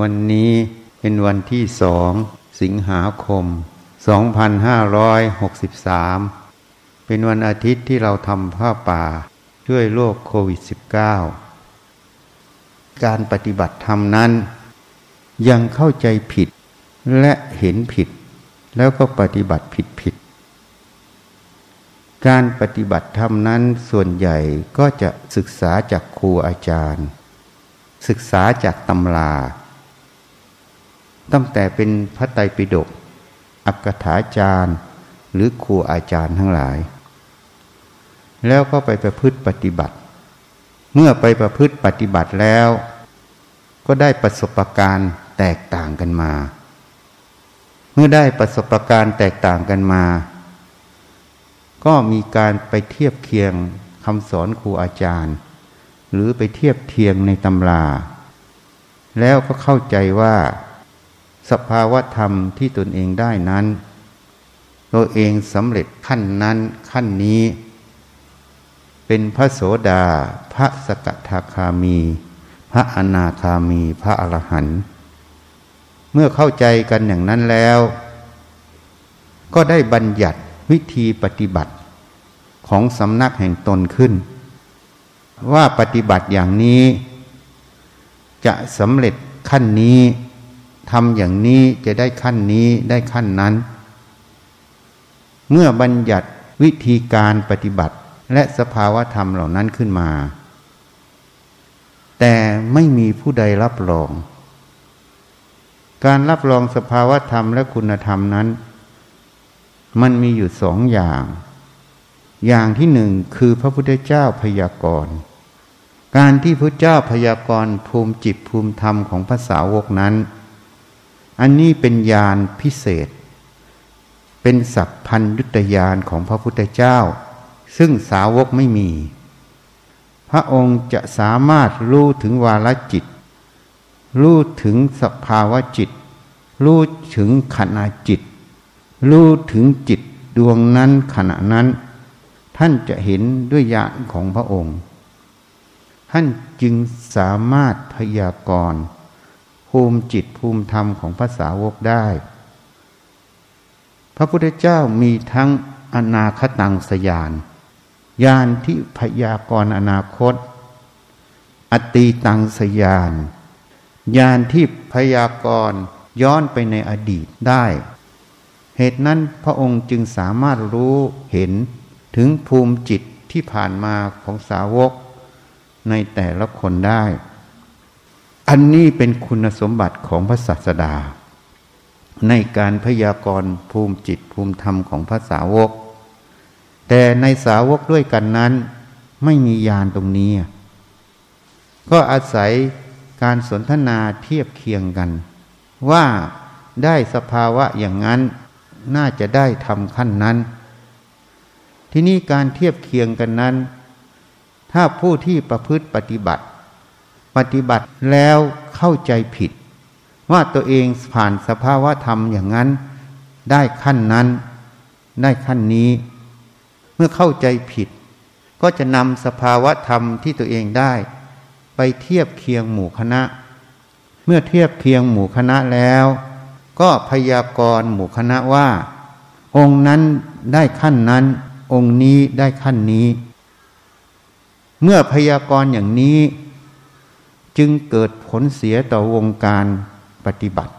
วันนี้เป็นวันที่สองสิงหาคม 2563 เป็นวันอาทิตย์ที่เราทำผ้าป่า ช่วยโรคโควิด -19 การปฏิบัติธรรมนั้น ยังเข้าใจผิดและเห็นผิด แล้วก็ปฏิบัติผิดผิด การปฏิบัติธรรมนั้นส่วนใหญ่ก็จะศึกษาจากครูอาจารย์ ศึกษาจากตำรา ตั้งแต่เป็นพระไตรปิฎกอักกถาจารย์ หรือครูอาจารย์ทั้งหลาย แล้วก็ไปประพฤติปฏิบัติ เมื่อไปประพฤติปฏิบัติแล้ว ก็ได้ประสบการณ์แตกต่างกันมา เมื่อได้ประสบการณ์แตกต่างกันมา ก็มีการไปเทียบเคียงคำสอนครูอาจารย์ หรือไปเทียบเทียงในตำรา แล้วก็เข้าใจว่า สภาวะธรรมที่ตนเองได้นั้น ตัวเองสำเร็จขั้นนั้นขั้นนี้ เป็นพระโสดา พระสกทาคามี พระอนาคามี พระอรหันต์เมื่อเข้าใจกันอย่างนั้นแล้ว ก็ได้บัญญัติวิธีปฏิบัติของสำนักแห่งตนขึ้น ว่าปฏิบัติอย่างนี้ จะสำเร็จขั้นนี้ ทำอย่างนี้จะได้ขั้นนี้ได้ขั้นนั้น เมื่อบัญญัติวิธีการปฏิบัติและสภาวธรรมเหล่านั้นขึ้นมา แต่ไม่มีผู้ใดรับรอง การรับรองสภาวธรรมและคุณธรรมนั้น มันมีอยู่สองอย่าง อย่างที่หนึ่งคือพระพุทธเจ้าพยากรณ์การที่พระเจ้าพยากรณ์ภูมิจิตภูมิธรรมของภาษาวกนั้น อันนี้เป็นญาณพิเศษ เป็นสัพพัญยุตยานของพระพุทธเจ้า ซึ่งสาวกไม่มี พระองค์จะสามารถรู้ถึงวาลจิต รู้ถึงสภาวะจิต รู้ถึงขณะจิต รู้ถึงจิตดวงนั้นขณะนั้น ท่านจะเห็นด้วยญาณของพระองค์ ท่านจึงสามารถพยากรณ์ ภูมิจิตภูมิธรรมของภาษาวกได้ พระพุทธเจ้ามีทั้งอนาคตังสยานญาณที่พยากรณ์อนาคต อตีตังสยานญาณที่พยากรณ์ย้อนไปในอดีตได้ เหตุนั้นพระองค์จึงสามารถรู้เห็นถึงภูมิจิตที่ผ่านมาของสาวกในแต่ละคนได้ อันนี้เป็นคุณสมบัติของพระศาสดา ในการพยากรณ์ภูมิจิตภูมิธรรมของพระสาวก แต่ในสาวกด้วยกันนั้นไม่มียานตรงนี้ ก็อาศัยการสนทนาเทียบเคียงกัน ว่าได้สภาวะอย่างนั้นน่าจะได้ทำขั้นนั้น ที่นี่การเทียบเคียงกันนั้น ถ้าผู้ที่ประพฤติปฏิบัติ ปฏิบัติแล้วเข้าใจผิด ว่าตัวเองผ่านสภาวะธรรมอย่างนั้น ได้ขั้นนั้น ได้ขั้นนี้ เมื่อเข้าใจผิด ก็จะนำสภาวะธรรมที่ตัวเองได้ ไปเทียบเคียงหมู่คณะ เมื่อเทียบเคียงหมู่คณะแล้ว ก็พยากรณ์หมู่คณะว่า องค์นั้นได้ขั้นนั้น องค์นี้ได้ขั้นนี้ เมื่อพยากรณ์อย่างนี้ จึงเกิดผลเสียต่อวงการปฏิบัติ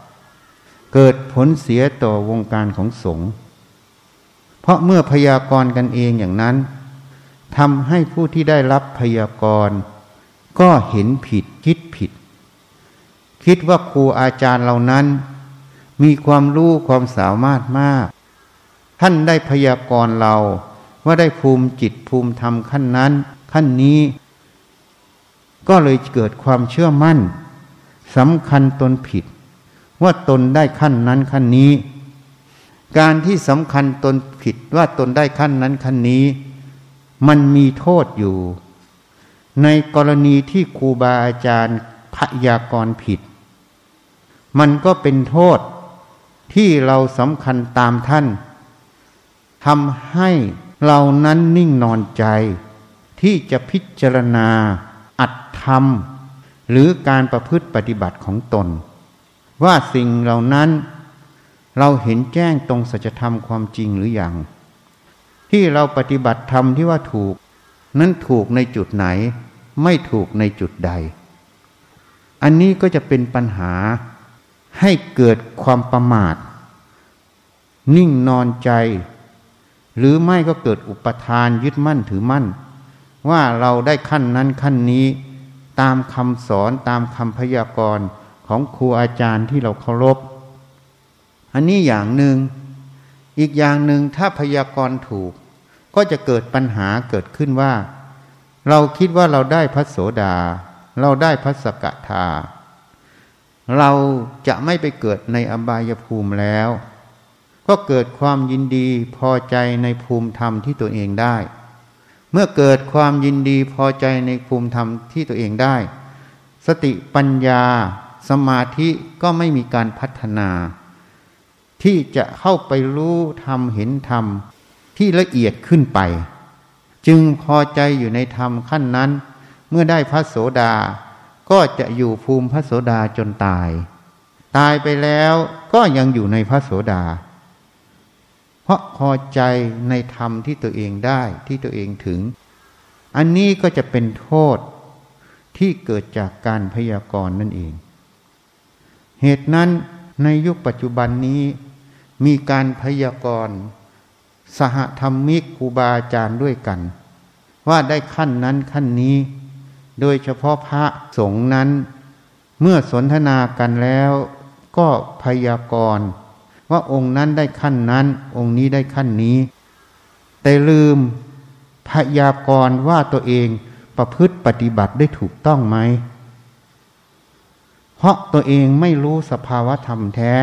เกิดผลเสียต่อวงการของสงฆ์เพราะเมื่อพยากรณ์กันเองอย่างนั้นทำให้ผู้ที่ได้รับพยากรณ์ก็เห็นผิดคิดผิด คิดว่าครูอาจารย์เหล่านั้น มีความรู้ความสามารถมาก ท่านได้พยากรณ์เราว่าได้ภูมิจิตภูมิธรรมขั้นนั้น ขั้นนี้ ก็เลยเกิดความเชื่อมั่นสำคัญตนผิด ว่าตนได้ขั้นนั้นขั้นนี้ การที่สำคัญตนผิดว่าตนได้ขั้นนั้นขั้นนี้ มันมีโทษอยู่ ในกรณีที่ครูบาอาจารย์พยากรผิด มันก็เป็นโทษที่เราสำคัญตามท่านทำให้เรานั้นนิ่งนอนใจ ที่จะพิจารณา อัตธรรม หรือการประพฤติปฏิบัติของตน ว่าสิ่งเหล่านั้น เราเห็นแจ้งตรงสัจธรรมความจริงหรืออยัง ที่เราปฏิบัติธรรมที่ว่าถูก นั้นถูกในจุดไหน ไม่ถูกในจุดใด อันนี้ก็จะเป็นปัญหาให้เกิดความประมาท นิ่งนอนใจ หรือไม่ก็เกิดอุปทานยึดมั่นถือมั่น ว่าเราได้ขั้นนั้นขั้นนี้ ตามคำสอนตามคำพยากรณ์ของครูอาจารย์ที่เราเคารพ อันนี้อย่างหนึ่ง อีกอย่างหนึ่งถ้าพยากรณ์ถูก ก็จะเกิดปัญหาเกิดขึ้นว่า เราคิดว่าเราได้พระโสดา เราได้พระสกทา เราจะไม่ไปเกิดในอบายภูมิแล้ว ก็เกิดความยินดีพอใจในภูมิธรรมที่ตัวเองได้ เมื่อเกิดความยินดีพอใจในภูมิธรรมที่ตัวเองได้ สติปัญญา สมาธิก็ไม่มีการพัฒนา ที่จะเข้าไปรู้ธรรมเห็นธรรมที่ละเอียดขึ้นไป จึงพอใจอยู่ในธรรมขั้นนั้น เมื่อได้พระโสดา ก็จะอยู่ภูมิพระโสดาจนตาย ตายไปแล้วก็ยังอยู่ในพระโสดา เพราะพอใจในธรรมที่ตัวเองได้ที่ตัวเองถึง อันนี้ก็จะเป็นโทษที่เกิดจากการพยากรณ์นั่นเอง เหตุนั้นในยุคปัจจุบันนี้ มีการพยากรณ์สหธรรมิกครูบาอาจารย์ด้วยกัน ว่าได้ขั้นนั้นขั้นนี้ โดยเฉพาะพระสงฆ์นั้น เมื่อสนทนากันแล้วก็พยากรณ์ ว่าองค์นั้นได้ขั้นนั้น องค์นี้ได้ขั้นนี้ แต่ลืมพยากรณ์ว่าตัวเองประพฤติปฏิบัติได้ถูกต้องไหม เพราะตัวเองไม่รู้สภาวะธรรมแท้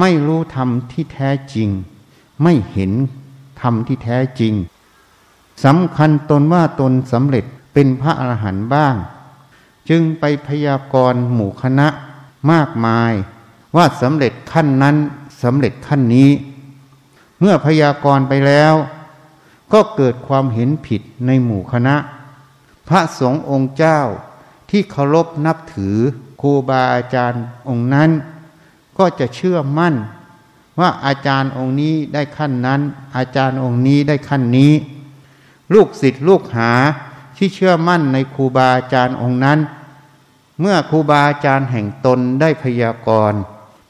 ไม่รู้ธรรมที่แท้จริง ไม่เห็นธรรมที่แท้จริงสำคัญตนว่าตนสำเร็จเป็นพระอรหันต์บ้าง จึงไปพยากรณ์หมู่คณะมากมาย ว่าสำเร็จขั้นนั้นสำเร็จขั้นนี้ เมื่อพยากรณ์ไปแล้ว ก็เกิดความเห็นผิดในหมู่คณะ พระสงฆ์องค์เจ้าที่เคารพนับถือครูบาอาจารย์องค์นั้น ก็จะเชื่อมั่น ว่าอาจารย์องค์นี้ได้ขั้นนั้น อาจารย์องค์นี้ได้ขั้นนี้ ลูกศิษย์ลูกหาที่เชื่อมั่นในครูบาอาจารย์องค์นั้น เมื่อครูบาอาจารย์แห่งตนได้พยากรณ์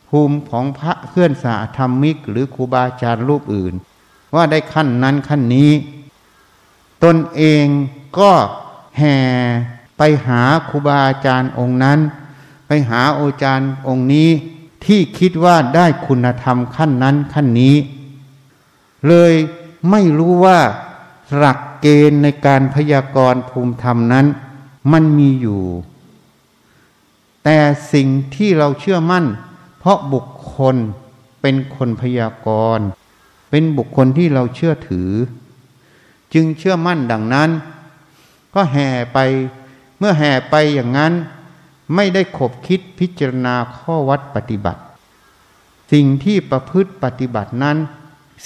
ภูมิของพระเพื่อนสาธรรมิก หรือครูบาอาจารย์รูปอื่น ว่าได้ขั้นนั้นขั้นนี้ ตนเองก็แห่ไปหาครูบาอาจารย์องค์นั้น ไปหาอาจารย์องค์นี้ที่คิดว่าได้คุณธรรมขั้นนั้นขั้นนี้ เลยไม่รู้ว่าหลักเกณฑ์ในการพยากรณ์ภูมิธรรมนั้น มันมีอยู่ แต่สิ่งที่เราเชื่อมั่น ราะบุคคลเป็นคนพยากรณ์ เป็นบุคคลที่เราเชื่อถือ จึงเชื่อมั่นดังนั้น ก็แห่ไปเมื่อแห่ไปอย่างนั้น ไม่ได้ขบคิดพิจารณาข้อวัดปฏิบัติ สิ่งที่ประพฤติปฏิบัตินั้น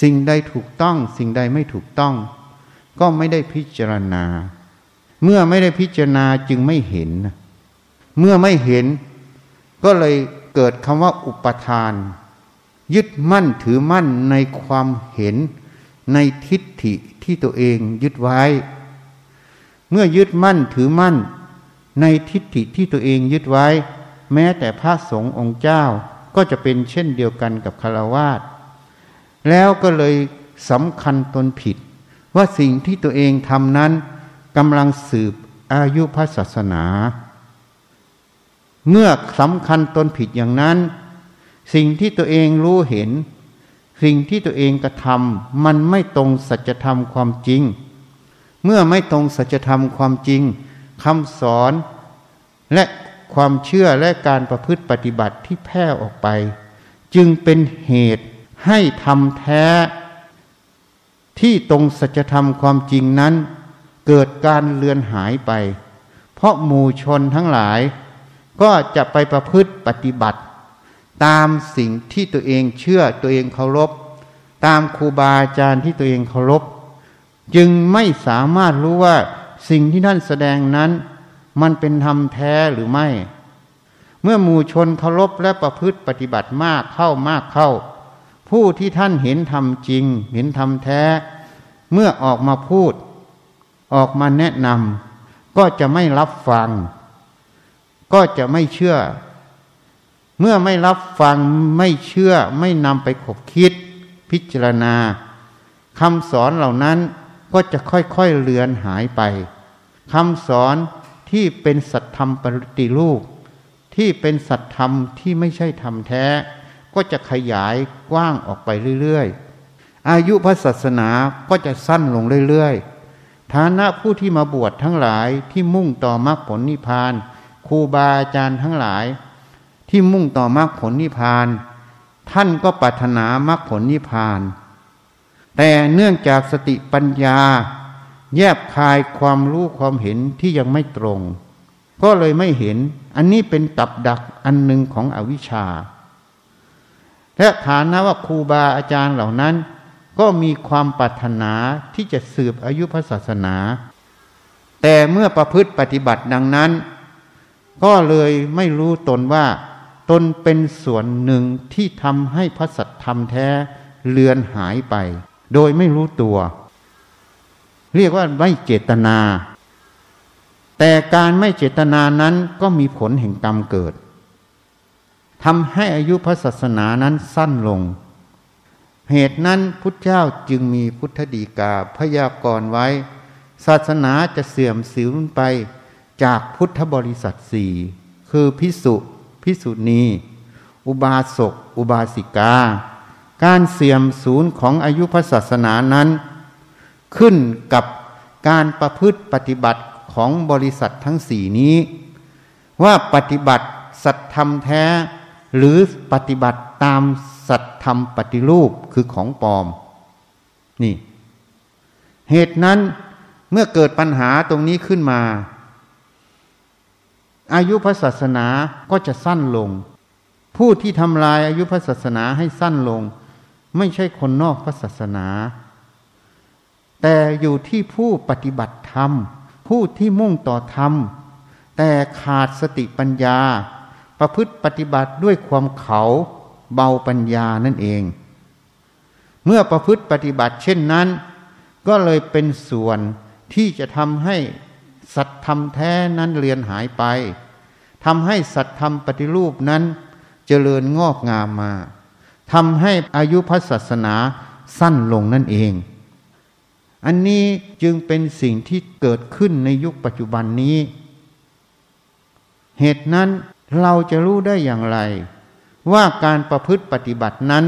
สิ่งใดถูกต้อง สิ่งใดไม่ถูกต้อง ก็ไม่ได้พิจารณา เมื่อไม่ได้พิจารณาจึงไม่เห็น เมื่อไม่เห็นก็เลย เกิดคำว่าอุปทาน ยึดมั่นถือมั่นในความเห็นในทิฏฐิที่ตัวเองยึดไว้ เมื่อยึดมั่นถือมั่น ในทิฏฐิที่ตัวเองยึดไว้ แม้แต่พระสงฆ์องค์เจ้าก็จะเป็นเช่นเดียวกันกับคารวาสแล้วก็เลยสำคัญตนผิด ว่าสิ่งที่ตัวเองทำนั้นกำลังสืบอายุพระศาสนา เมื่อสำคัญตนผิดอย่างนั้น สิ่งที่ตัวเองรู้เห็น สิ่งที่ตัวเองกระทำมันไม่ตรงสัจธรรมความจริง เมื่อไม่ตรงสัจธรรมความจริงคำสอน และความเชื่อและการประพฤติปฏิบัติที่แพร่ออกไป จึงเป็นเหตุให้ทำแท้ ที่ตรงสัจธรรมความจริงนั้น เกิดการเลือนหายไป เพราะหมู่ชนทั้งหลาย ก็จะไปประพฤติปฏิบัติ ตามสิ่งที่ตัวเองเชื่อตัวเองเคารพ ตามครูบาอาจารย์ที่ตัวเองเคารพ จึงไม่สามารถรู้ว่าสิ่งที่ท่านแสดงนั้น มันเป็นธรรมแท้หรือไม่ เมื่อหมู่ชนเคารพและประพฤติปฏิบัติมากเข้ามากเข้า ผู้ที่ท่านเห็นธรรมจริง เห็นธรรมแท้ เมื่อออกมาพูด ออกมาแนะนำก็จะไม่รับฟัง ก็จะไม่เชื่อ เมื่อไม่รับฟังไม่เชื่อไม่นำไปขบคิด พิจารณาคำสอนเหล่านั้นก็จะค่อยๆเลือนหายไปคำสอนที่เป็นสัตธรรมปฏิรูปที่เป็นสัตธรรมที่ไม่ใช่ธรรมแท้ ก็จะขยายกว้างออกไปเรื่อยๆ อายุพระศาสนาก็จะสั้นลงเรื่อยๆ ฐานะผู้ที่มาบวชทั้งหลายที่มุ่งต่อมรรคผลนิพพาน รูบาอาจารย์ทั้งหลาย ที่มุ่งต่อมรรคผลนิพพาน ท่านก็ปรารถนามรรคผลนิพพาน แต่เนื่องจากสติปัญญา แยบคายความรู้ความเห็นที่ยังไม่ตรง ก็เลยไม่เห็นอันนี้เป็นตับดักอันหนึ่งของอวิชชา และฐานะว่าครูบาอาจารย์เหล่านั้น ก็มีความปรารถนาที่จะสืบอายุพระศาสนาแต่เมื่อประพฤติปฏิบัติดังนั้น ก็เลยไม่รู้ตนว่า ตนเป็นส่วนหนึ่งที่ทำให้พระสัตธรรมแท้เลือนหายไป โดยไม่รู้ตัว เรียกว่าไม่เจตนา แต่การไม่เจตนานั้นก็มีผลแห่งกรรมเกิดทำให้อายุพระศาสนานั้นสั้นลง เหตุนั้นพุทธเจ้าจึงมีพุทธดีกาพยากรณ์ไว้ ศาสนาจะเสื่อมสิวไป จากพุทธบริษัทสี่คือพิสุพิสุณี อุบาสก อุบาสิกา การเสื่อมศูนย์ของอายุพระศาสนานั้น ขึ้นกับการประพฤติปฏิบัติของบริษัททั้งสี่นี้ ว่าปฏิบัติสัตธรรมแท้ หรือปฏิบัติตามสัตธรรมปฏิรูปคือของปลอม นี่ เหตุนั้นเมื่อเกิดปัญหาตรงนี้ขึ้นมา อายุพระศาสนาก็จะสั้นลง ผู้ที่ทำลายอายุพระศาสนาให้สั้นลง ไม่ใช่คนนอกพระศาสนา แต่อยู่ที่ผู้ปฏิบัติธรรม ผู้ที่มุ่งต่อธรรม แต่ขาดสติปัญญา ประพฤติปฏิบัติด้วยความเขาเบาปัญญานั่นเอง เมื่อประพฤติปฏิบัติเช่นนั้น ก็เลยเป็นส่วนที่จะทำให้สัตธรรมแท้นั้นเลือนหายไป ทำให้สัตธรรมปฏิรูปนั้นเจริญงอกงามมาทำให้อายุพระศาสนาสั้นลงนั่นเอง อันนี้จึงเป็นสิ่งที่เกิดขึ้นในยุคปัจจุบันนี้ เหตุนั้นเราจะรู้ได้อย่างไร ว่าการประพฤติปฏิบัตินั้น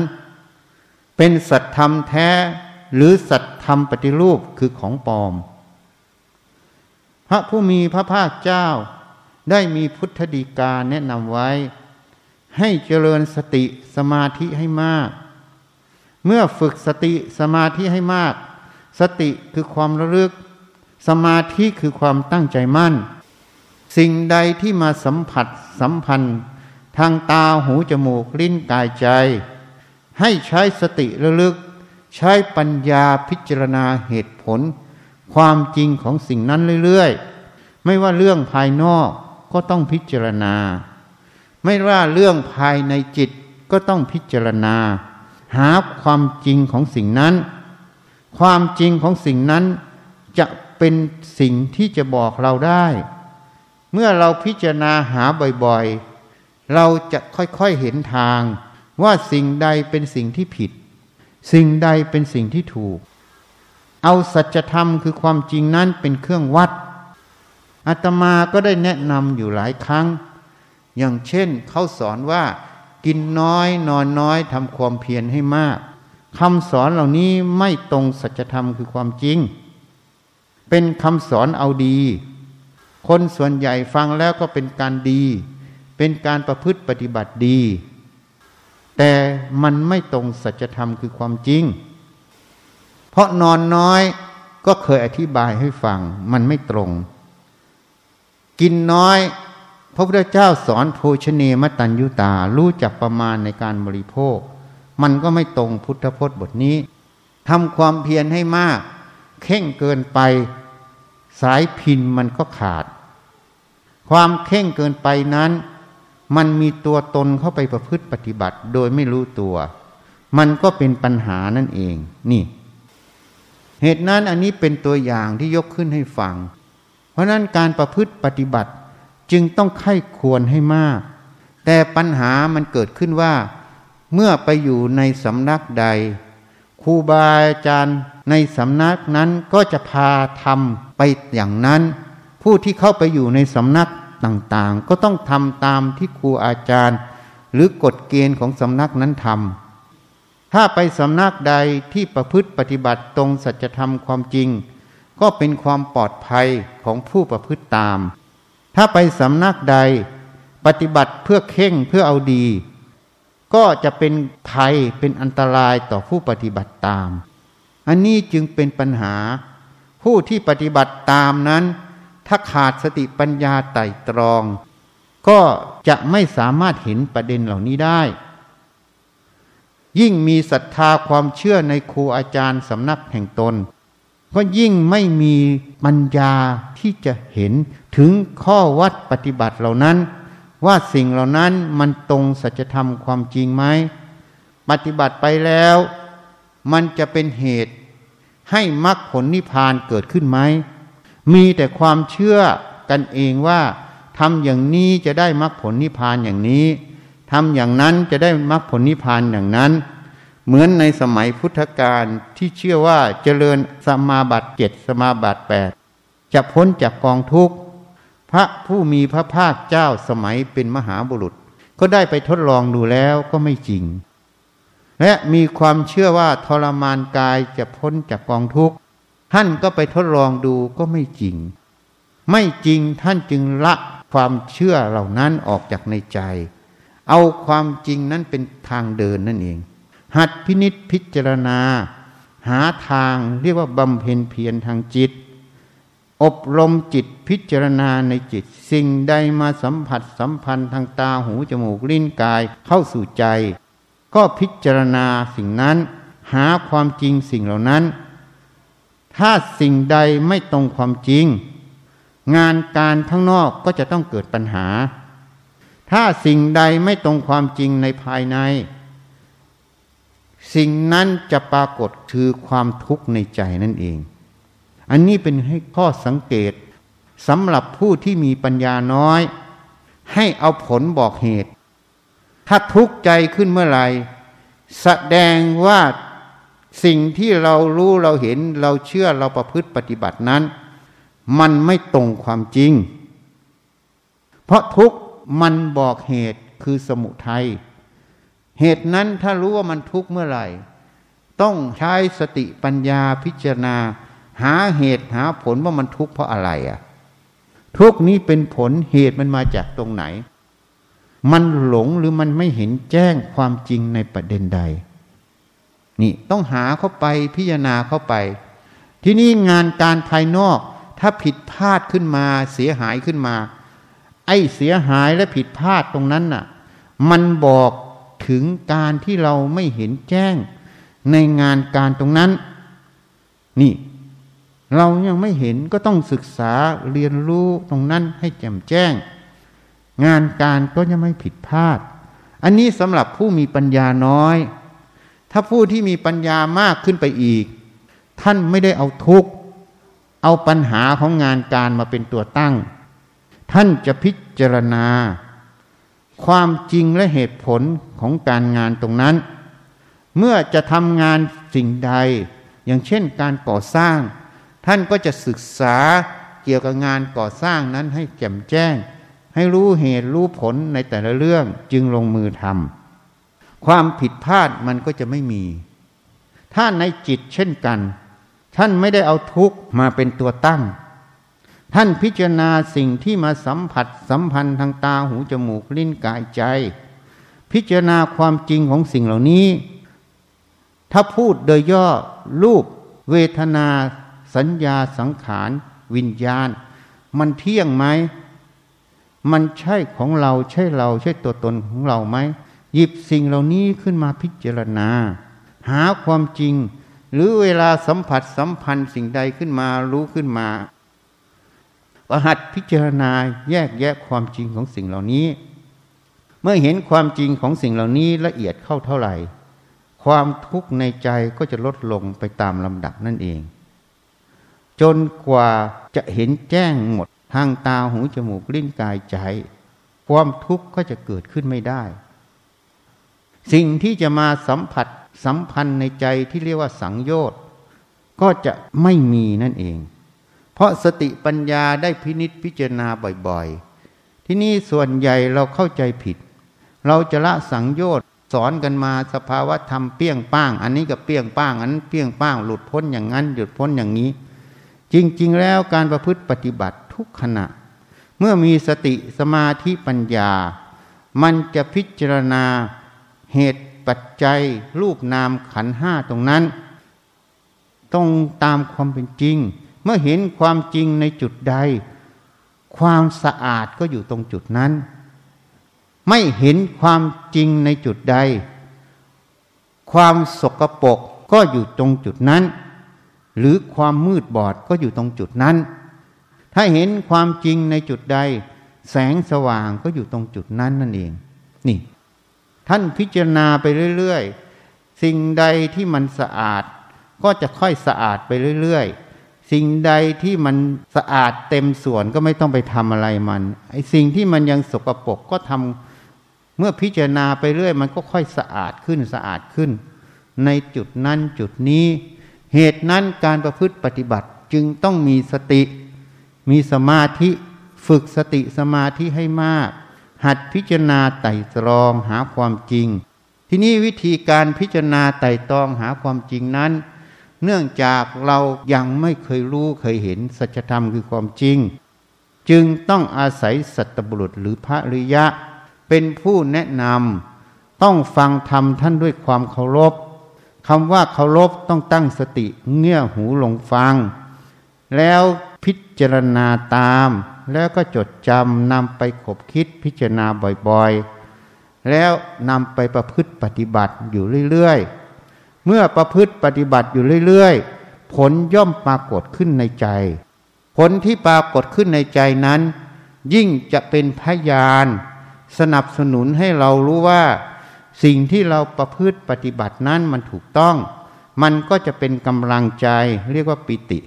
เป็นสัตธรรมแท้หรือสัตธรรมปฏิรูปคือของปลอม พระผู้มีพระภาคเจ้า ได้มีพุทธดีกาแนะนำไว้ ให้เจริญสติสมาธิให้มาก เมื่อฝึกสติสมาธิให้มาก สติคือความระลึก สมาธิคือความตั้งใจมั่น สิ่งใดที่มาสัมผัสสัมพันธ์ ทางตาหูจมูกลิ้นกายใจ ให้ใช้สติระลึก ใช้ปัญญาพิจารณาเหตุผล ความจริงของสิ่งนั้นเรื่อยๆ ไม่ว่าเรื่องภายนอก ก็ต้องพิจารณา ไม่ว่าเรื่องภายในจิตก็ต้องพิจารณา หาความจริงของสิ่งนั้น ความจริงของสิ่งนั้นจะเป็นสิ่งที่จะบอกเราได้ เมื่อเราพิจารณาหาบ่อยๆ เราจะค่อยๆเห็นทาง ว่าสิ่งใดเป็นสิ่งที่ผิด สิ่งใดเป็นสิ่งที่ถูก เอาสัจธรรมคือความจริงนั้นเป็นเครื่องวัด อาตมาก็ได้แนะนำอยู่หลายครั้ง อย่างเช่นเขาสอนว่ากินน้อยนอนน้อยทำความเพียรให้มากคำสอนเหล่านี้ไม่ตรงสัจธรรมคือความจริง เป็นคำสอนเอาดี คนส่วนใหญ่ฟังแล้วก็เป็นการดี เป็นการประพฤติปฏิบัติดี แต่มันไม่ตรงสัจธรรมคือความจริง เพราะนอนน้อยก็เคยอธิบายให้ฟัง มันไม่ตรง กินน้อย พระพุทธเจ้าสอนโภชเนมตัญยุตา รู้จักประมาณในการบริโภค มันก็ไม่ตรงพุทธพจน์บทนี้ทำความเพียรให้มาก เข่งเกินไป สายพินมันก็ขาด ความเข่งเกินไปนั้น มันมีตัวตนเข้าไปประพฤติปฏิบัติ โดยไม่รู้ตัว มันก็เป็นปัญหานั่นเอง นี่ เหตุนั้นอันนี้เป็นตัวอย่างที่ยกขึ้นให้ฟัง เพราะนั้นการประพฤติปฏิบัติจึงต้องไข้ควรให้มาก แต่ปัญหามันเกิดขึ้นว่า เมื่อไปอยู่ในสำนักใดครูบาอาจารย์ในสำนักนั้นก็จะพาทำไปอย่างนั้น ผู้ที่เข้าไปอยู่ในสำนักต่างๆ ก็ต้องทำตามที่ครูอาจารย์ หรือกฎเกณฑ์ของสำนักนั้นทำถ้าไปสำนักใดที่ประพฤติปฏิบัติตรงสัจธรรมความจริง ก็เป็นความปลอดภัยของผู้ประพฤติตาม ถ้าไปสำนักใด ปฏิบัติเพื่อเข่งเพื่อเอาดี ก็จะเป็นภัยเป็นอันตรายต่อผู้ปฏิบัติตาม อันนี้จึงเป็นปัญหา ผู้ที่ปฏิบัติตามนั้น ถ้าขาดสติปัญญาไต่ตรอง ก็จะไม่สามารถเห็นประเด็นเหล่านี้ได้ยิ่งมีศรัทธาความเชื่อในครูอาจารย์สำนักแห่งตน ก็ยิ่งไม่มีปัญญาที่จะเห็นถึงข้อวัดปฏิบัติเหล่านั้น ว่าสิ่งเหล่านั้นมันตรงสัจธรรมความจริงไหมปฏิบัติไปแล้ว มันจะเป็นเหตุให้มรรคผลนิพพานเกิดขึ้นไหมมีแต่ความเชื่อกันเองว่าทำอย่างนี้จะได้มรรคผลนิพพานอย่างนี้ทำอย่างนั้นจะได้มรรคผลนิพพานอย่างนั้น เหมือนในสมัยพุทธกาลที่เชื่อว่าเจริญสมาบัติเจ็ดสมาบัติแปดจะพ้นจากกองทุกข์พระผู้มีพระภาคเจ้าสมัยเป็นมหาบุรุษ ก็ได้ไปทดลองดูแล้วก็ไม่จริง และมีความเชื่อว่าทรมานกายจะพ้นจากกองทุกข์ท่านก็ไปทดลองดูก็ไม่จริง ไม่จริงท่านจึงละความเชื่อเหล่านั้นออกจากในใจ เอาความจริงนั้นเป็นทางเดินนั่นเอง หัดพินิษพิจารณา หาทางเรียกว่าบำเพ็ญเพียรทางจิต อบรมจิตพิจารณาในจิต สิ่งใดมาสัมผัสสัมพันธ์ทางตาหูจมูกลิ้นกายเข้าสู่ใจ ก็พิจารณาสิ่งนั้น หาความจริงสิ่งเหล่านั้น ถ้าสิ่งใดไม่ตรงความจริง งานการข้างนอกก็จะต้องเกิดปัญหา ถ้าสิ่งใดไม่ตรงความจริงในภายใน สิ่งนั้นจะปรากฏคือความทุกข์ในใจนั่นเอง อันนี้เป็นให้ข้อสังเกตสำหรับผู้ที่มีปัญญาน้อย ให้เอาผลบอกเหตุ ถ้าทุกข์ใจขึ้นเมื่อไหร่แสดงว่าสิ่งที่เรารู้เราเห็นเราเชื่อเราประพฤติปฏิบัตินั้น มันไม่ตรงความจริง เพราะทุกข์มันบอกเหตุคือสมุทัย เหตุนั้นถ้ารู้ว่ามันทุกข์เมื่อไหร่ ต้องใช้สติปัญญาพิจารณา หาเหตุหาผลว่ามันทุกข์เพราะอะไรอะทุกนี้เป็นผลเหตุมันมาจากตรงไหน มันหลงหรือมันไม่เห็นแจ้งความจริงในประเด็นใด นี่ต้องหาเข้าไปพิจารณาเข้าไป ที่นี่งานการภายนอก ถ้าผิดพลาดขึ้นมา เสียหายขึ้นมา ไอ้เสียหายและผิดพลาดตรงนั้นน่ะ มันบอก ถึงการที่เราไม่เห็นแจ้งในงานการตรงนั้น นี่ เรายังไม่เห็นก็ต้องศึกษาเรียนรู้ตรงนั้นให้แจ่มแจ้ง งานการก็จะไม่ผิดพลาด อันนี้สำหรับผู้มีปัญญาน้อย ถ้าผู้ที่มีปัญญามากขึ้นไปอีก ท่านไม่ได้เอาทุกข์เอาปัญหาของงานการมาเป็นตัวตั้ง ท่านจะพิจารณา ความจริงและเหตุผล ของการงานตรงนั้น เมื่อจะทำงานสิ่งใด อย่างเช่นการก่อสร้าง ท่านก็จะศึกษาเกี่ยวกับงานก่อสร้างนั้นให้แจ่มแจ้ง ให้รู้เหตุรู้ผลในแต่ละเรื่องจึงลงมือทำความผิดพลาดมันก็จะไม่มี ถ้าในจิตเช่นกัน ท่านไม่ได้เอาทุกข์มาเป็นตัวตั้งท่านพิจารณาสิ่งที่มาสัมผัสสัมพันธ์ทางตาหูจมูกลิ้นกายใจ พิจารณาความจริงของสิ่งเหล่านี้ ถ้าพูดโดยย่อรูป เวทนา สัญญาสังขาร วิญญาณ มันเที่ยงไหม มันใช่ของเราใช่เราใช่ตัวตนของเราไหมหยิบสิ่งเหล่านี้ขึ้นมาพิจารณา หาความจริง หรือเวลาสัมผัสสัมพันธ์สิ่งใดขึ้นมารู้ขึ้นมาประหัดพิจารณาแยกแยะความจริงของสิ่งเหล่านี้ เมื่อเห็นความจริงของสิ่งเหล่านี้ละเอียดเข้าเท่าไหร่ ความทุกข์ในใจก็จะลดลงไปตามลำดับนั่นเอง จนกว่าจะเห็นแจ้งหมดทางตาหูจมูกลิ้นกายใจ ความทุกข์ก็จะเกิดขึ้นไม่ได้ สิ่งที่จะมาสัมผัสสัมพันธ์ในใจที่เรียกว่าสังโยชน์ก็จะไม่มีนั่นเอง เพราะสติปัญญาได้พินิษพิจารณาบ่อยๆ ที่นี่ส่วนใหญ่เราเข้าใจผิด เราจะละสังโยชน์สอนกันมาสภาวะธรรมเปี้ยงป้าง อันนี้ก็เปี้ยงป้าง อันนั้นเปี้ยงป้าง หลุดพ้นอย่างนั้นหยุดพ้นอย่างนี้ จริง ๆ แล้วการประพฤติปฏิบัติทุกขณะ เมื่อมีสติสมาธิปัญญา มันจะพิจารณาเหตุปัจจัย รูปนามขันห้าตรงนั้นต้องตามความเป็นจริง เมื่อเห็นความจริงในจุดใด ความสะอาดก็อยู่ตรงจุดนั้น ไม่เห็นความจริงในจุดใด ความสกปรกก็อยู่ตรงจุดนั้น หรือความมืดบอดก็อยู่ตรงจุดนั้น ถ้าเห็นความจริงในจุดใด แสงสว่างก็อยู่ตรงจุดนั้นนั่นเอง นี่ ท่านพิจารณาไปเรื่อยๆ สิ่งใดที่มันสะอาด ก็จะค่อยสะอาดไปเรื่อยๆสิ่งใดที่มันสะอาดเต็มส่วนก็ไม่ต้องไปทำอะไรมันไอ้สิ่งที่มันยังสกปรกก็ทำ เมื่อพิจารณาไปเรื่อย มันก็ค่อยสะอาดขึ้นสะอาดขึ้น ในจุดนั้นจุดนี้ เหตุนั้นการประพฤติปฏิบัติจึงต้องมีสติ มีสมาธิฝึกสติสมาธิให้มาก หัดพิจารณาไต่ตรองหาความจริง ที่นี้วิธีการพิจารณาไต่ตรองหาความจริงนั้น เนื่องจากเรายังไม่เคยรู้เคยเห็นสัจธรรมคือความจริง จึงต้องอาศัยสัตบุรุษหรือพระริยะ เป็นผู้แนะนำต้องฟังธรรมท่านด้วยความเคารพคำว่าเคารพต้องตั้งสติเงี่ยหูลงฟัง แล้วพิจารณาตาม แล้วก็จดจำนำไปขบคิดพิจารณาบ่อยๆ แล้วนำไปประพฤติปฏิบัติอยู่เรื่อยๆ เมื่อประพฤติปฏิบัติอยู่เรื่อยๆ ผลย่อมปรากฏขึ้นในใจ ผลที่ปรากฏขึ้นในใจนั้น ยิ่งจะเป็นพยาน สนับสนุนให้เรารู้ว่า สิ่งที่เราประพฤติปฏิบัตินั้นมันถูกต้อง มันก็จะเป็นกำลังใจเรียกว่าปิติ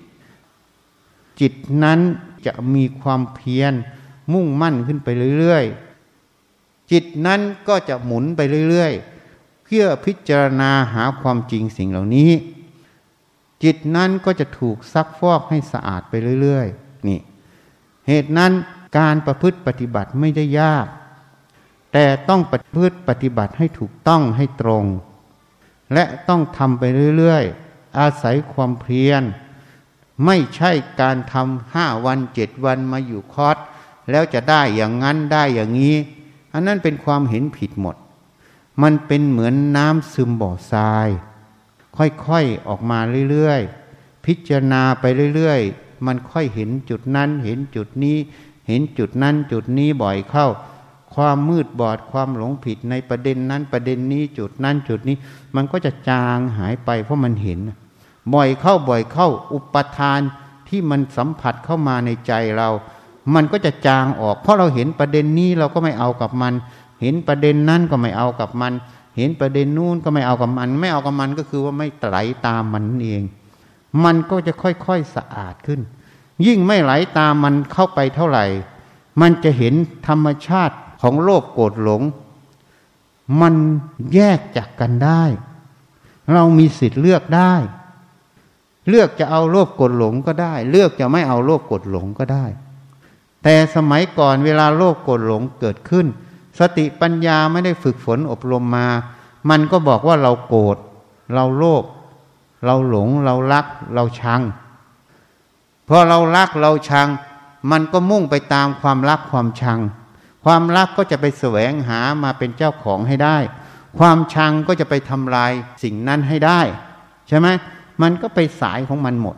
จิตนั้นจะมีความเพียรมุ่งมั่นขึ้นไปเรื่อยๆ จิตนั้นก็จะหมุนไปเรื่อยๆ เพื่อพิจารณาหาความจริงสิ่งเหล่านี้ จิตนั้นก็จะถูกซักฟอกให้สะอาดไปเรื่อยๆ นี่ เหตุนั้นการประพฤติปฏิบัติไม่ได้ยาก แต่ต้องประพฤติปฏิบัติให้ถูกต้องให้ตรง และต้องทำไปเรื่อยๆ อาศัยความเพียร ไม่ใช่การทำห้าวันเจ็ดวันมาอยู่คอร์สแล้วจะได้อย่างนั้นได้อย่างนี้ อันนั้นเป็นความเห็นผิดหมด มันเป็นเหมือนน้ำซึมบ่อทราย ค่อยๆออกมาเรื่อยๆ พิจารณาไปเรื่อยๆ มันค่อยเห็นจุดนั้นเห็นจุดนี้ เห็นจุดนั้นจุดนี้บ่อยเข้า ความมืดบอดความหลงผิดในประเด็นนั้นประเด็นนี้จุดนั้นจุดนี้ มันก็จะจางหายไปเพราะมันเห็น บ่อยเข้าบ่อยเข้าอุปทานที่มันสัมผัสเข้ามาในใจเรา มันก็จะจางออก เพราะเราเห็นประเด็นนี้เราก็ไม่เอากับมัน เห็นประเด็นนั้นก็ไม่เอากับมัน เห็นประเด็นนู้นก็ไม่เอากับมัน ไม่เอากับมันก็คือว่าไม่ไหลตามมันเอง มันก็จะค่อยๆสะอาดขึ้น ยิ่งไม่ไหลตามมันเข้าไปเท่าไหร่ มันจะเห็นธรรมชาติ ของโลภโกรธหลง มันแยกจากกันได้ เรามีสิทธิ์เลือกได้ เลือกจะเอาโลภโกรธหลงก็ได้ เลือกจะไม่เอาโลภโกรธหลงก็ได้ แต่สมัยก่อนเวลาโลภโกรธหลงเกิดขึ้น สติปัญญาไม่ได้ฝึกฝนอบรมมา มันก็บอกว่าเราโกรธเราโลภเราหลงเรารักเราชังพอเรารักเราชัง มันก็มุ่งไปตามความรักความชัง ความรักก็จะไปแสวงหามาเป็นเจ้าของให้ได้ ความชังก็จะไปทำลายสิ่งนั้นให้ได้ ใช่ไหมมันก็ไปสายของมันหมด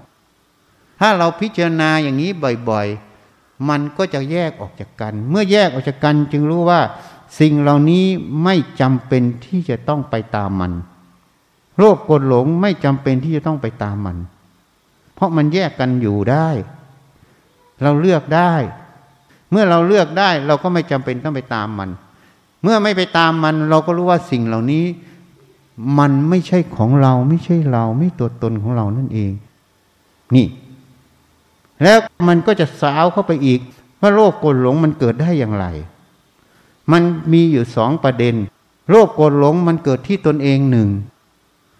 ถ้าเราพิจารณาอย่างนี้บ่อยๆ มันก็จะแยกออกจากกัน เมื่อแยกออกจากกันจึงรู้ว่า สิ่งเหล่านี้ไม่จำเป็นที่จะต้องไปตามมันโรคกดหลงไม่จำเป็นที่จะต้องไปตามมัน เพราะมันแยกกันอยู่ได้ เราเลือกได้ เมื่อเราเลือกได้เราก็ไม่จำเป็นต้องไปตามมัน เมื่อไม่ไปตามมัน เราก็รู้ว่าสิ่งเหล่านี้ มันไม่ใช่ของเราไม่ใช่เราไม่ตัวตนของเรานั่นเอง นี่ แล้วมันก็จะสาวเข้าไปอีก ว่าโลภโกรธหลงมันเกิดได้อย่างไร มันมีอยู่สองประเด็นโลภโกรธหลงมันเกิดที่ตนเองหนึ่ง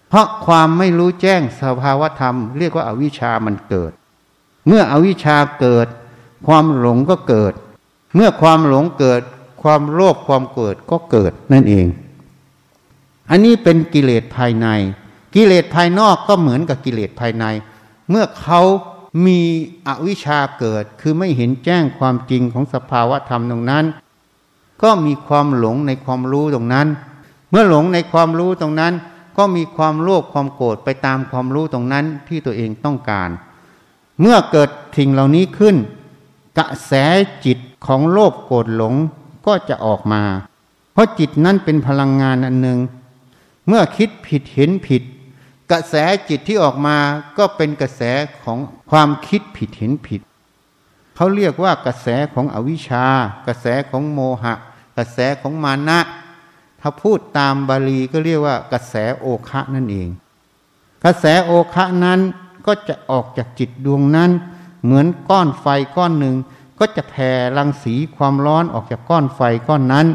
เพราะความไม่รู้แจ้งสภาวธรรม เรียกว่าอาวิชามันเกิด เมื่ออวิชาเกิด ความหลงก็เกิด เมื่อความหลงเกิด ความโลภความเกิดก็เกิดนั่นเอง อันนี้เป็นกิเลสภายใน กิเลสภายนอกก็เหมือนกับกิเลสภายใน เมื่อเขามีอวิชชาเกิดคือไม่เห็นแจ้งความจริงของสภาวะธรรมตรงนั้น ก็มีความหลงในความรู้ตรงนั้น เมื่อหลงในความรู้ตรงนั้น ก็มีความโลภความโกรธไปตามความรู้ตรงนั้นที่ตัวเองต้องการ เมื่อเกิดสิ่งเหล่านี้ขึ้น กระแสจิตของโลภโกรธหลงก็จะออกมา เพราะจิตนั้นเป็นพลังงานอันหนึ่ง เมื่อคิดผิดเห็นผิด กระแสจิตที่ออกมาก็เป็นกระแสของความคิดผิดเห็นผิด เขาเรียกว่ากระแสของอวิชชา กระแสของโมหะ กระแสของมานะ ถ้าพูดตามบาลีก็เรียกว่ากระแสโอคะนั่นเอง กระแสโอคะนั้นก็จะออกจากจิตดวงนั้น เหมือนก้อนไฟก้อนหนึ่ง ก็จะแผ่รังสีความร้อนออกจากก้อนไฟก้อนนั้น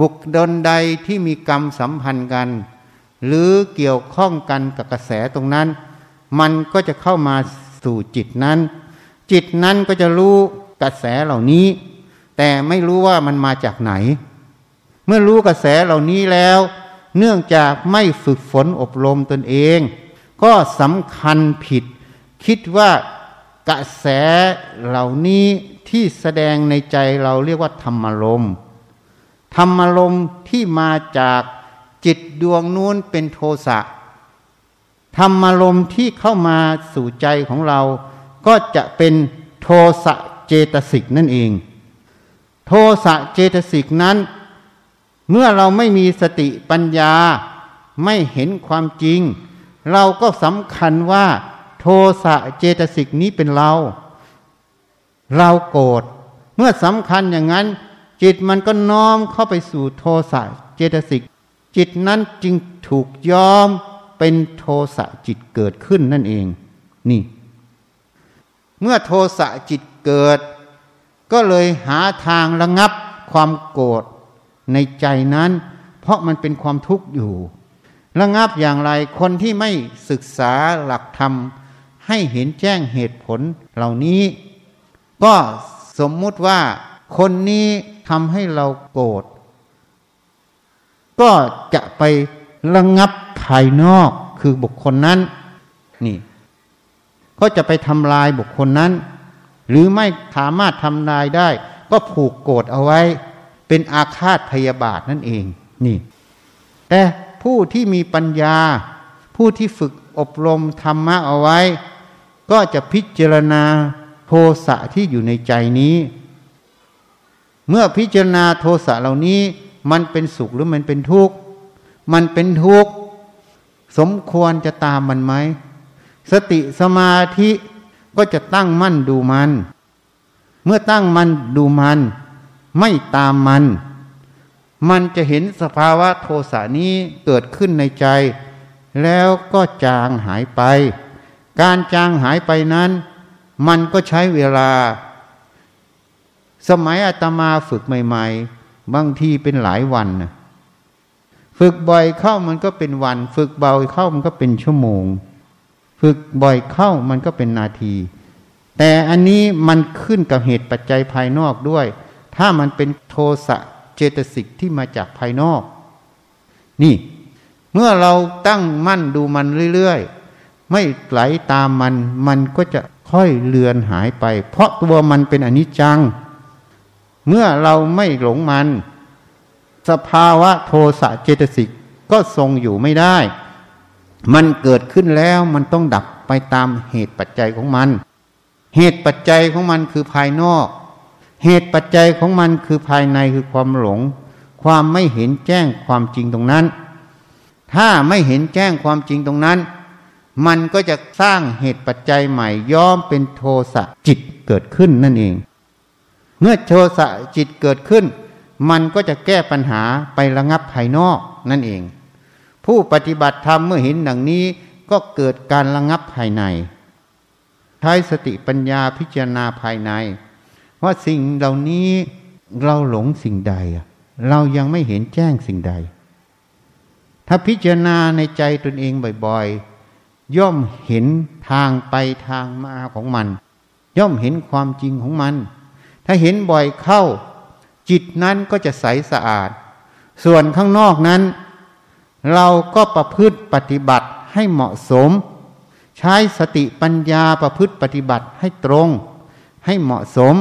บุคคลใดที่มีกรรมสัมพันธ์กัน หรือเกี่ยวข้องกันกับกระแสตรงนั้น มันก็จะเข้ามาสู่จิตนั้น จิตนั้นก็จะรู้กระแสเหล่านี้ แต่ไม่รู้ว่ามันมาจากไหน เมื่อรู้กระแสเหล่านี้แล้ว เนื่องจากไม่ฝึกฝนอบรมตนเอง ก็สำคัญผิด คิดว่า กระแสเหล่านี้ที่แสดงในใจเราเรียกว่าธรรมลมธรรมลมที่มาจากจิตดวงนู้นเป็นโทสะธรรมลมที่เข้ามาสู่ใจของเรา ก็จะเป็นโทสะเจตสิกนั่นเอง โทสะเจตสิกนั้น เมื่อเราไม่มีสติปัญญาไม่เห็นความจริง เราก็สำคัญว่า สะเจตสิกนี้เป็นเรา เราโกรธเมื่อสำคัญอย่างนั้น จิตมันก็น้อมเข้าไปสู่โทสะเจตสิก จิตนั้นจึงถูกยอมเป็นโทสะจิตเกิดขึ้นนั่นเอง นี่ เมื่อโทสะจิตเกิด ก็เลยหาทางระงับความโกรธในใจนั้น เพราะมันเป็นความทุกข์อยู่ ระงับอย่างไรคนที่ไม่ศึกษาหลักธรรม ให้เห็นแจ้งเหตุผลเหล่านี้ ก็สมมุติว่าคนนี้ทำให้เราโกรธก็จะไประงับภายนอกคือบุคคลนั้น นี่ก็จะไปทำลายบุคคลนั้น หรือไม่สามารถทำนายได้ ก็ผูกโกรธเอาไว้ เป็นอาฆาตพยาบาทนั่นเอง นี่ แต่ผู้ที่มีปัญญา ผู้ที่ฝึกอบรมธรรมะเอาไว้ ก็จะพิจารณาโทสะที่อยู่ในใจนี้ เมื่อพิจารณาโทสะเหล่านี้มันเป็นสุขหรือมันเป็นทุกข์ มันเป็นทุกข์ สมควรจะตามมันไหม สติสมาธิก็จะตั้งมั่นดูมัน เมื่อตั้งมันดูมัน ไม่ตามมัน มันจะเห็นสภาวะโทสะนี้เกิดขึ้นในใจ แล้วก็จางหายไป การจางหายไปนั้น มันก็ใช้เวลา สมัยอาตมาฝึกใหม่ ๆ บางทีเป็นหลายวันนะฝึกบ่อยเข้ามันก็เป็นวัน ฝึกเบาเข้ามันก็เป็นชั่วโมง ฝึกบ่อยเข้ามันก็เป็นนาที แต่อันนี้มันขึ้นกับเหตุปัจจัยภายนอกด้วย ถ้ามันเป็นโทสะเจตสิกที่มาจากภายนอก นี่ เมื่อเราตั้งมั่นดูมันเรื่อยๆ ไม่ไหลตามมัน มันก็จะค่อยเลือนหายไป เพราะตัวมันเป็นอนิจจัง เมื่อเราไม่หลงมัน สภาวะโทสะเจตสิกก็ทรงอยู่ไม่ได้ มันเกิดขึ้นแล้วมันต้องดับไปตามเหตุปัจจัยของมัน เหตุปัจจัยของมันคือภายนอก เหตุปัจจัยของมันคือภายในคือความหลง ความไม่เห็นแจ้งความจริงตรงนั้น ถ้าไม่เห็นแจ้งความจริงตรงนั้น มันก็จะสร้างเหตุปัจจัยใหม่ย้อมเป็นโทสะจิตเกิดขึ้นนั่นเอง เมื่อโทสะจิตเกิดขึ้น มันก็จะแก้ปัญหาไประงับภายนอกนั่นเอง ผู้ปฏิบัติธรรมเมื่อเห็นดังนี้ก็เกิดการระงับภายใน ใช้สติปัญญาพิจารณาภายใน ว่าสิ่งเหล่านี้เราหลงสิ่งใด เรายังไม่เห็นแจ้งสิ่งใด ถ้าพิจารณาในใจตนเองบ่อยๆ ย่อมเห็นทางไปทางมาของมัน ย่อมเห็นความจริงของมัน ถ้าเห็นบ่อยเข้า จิตนั้นก็จะใสสะอาด ส่วนข้างนอกนั้น เราก็ประพฤติปฏิบัติให้เหมาะสม ใช้สติปัญญาประพฤติปฏิบัติให้ตรง ให้เหมาะสม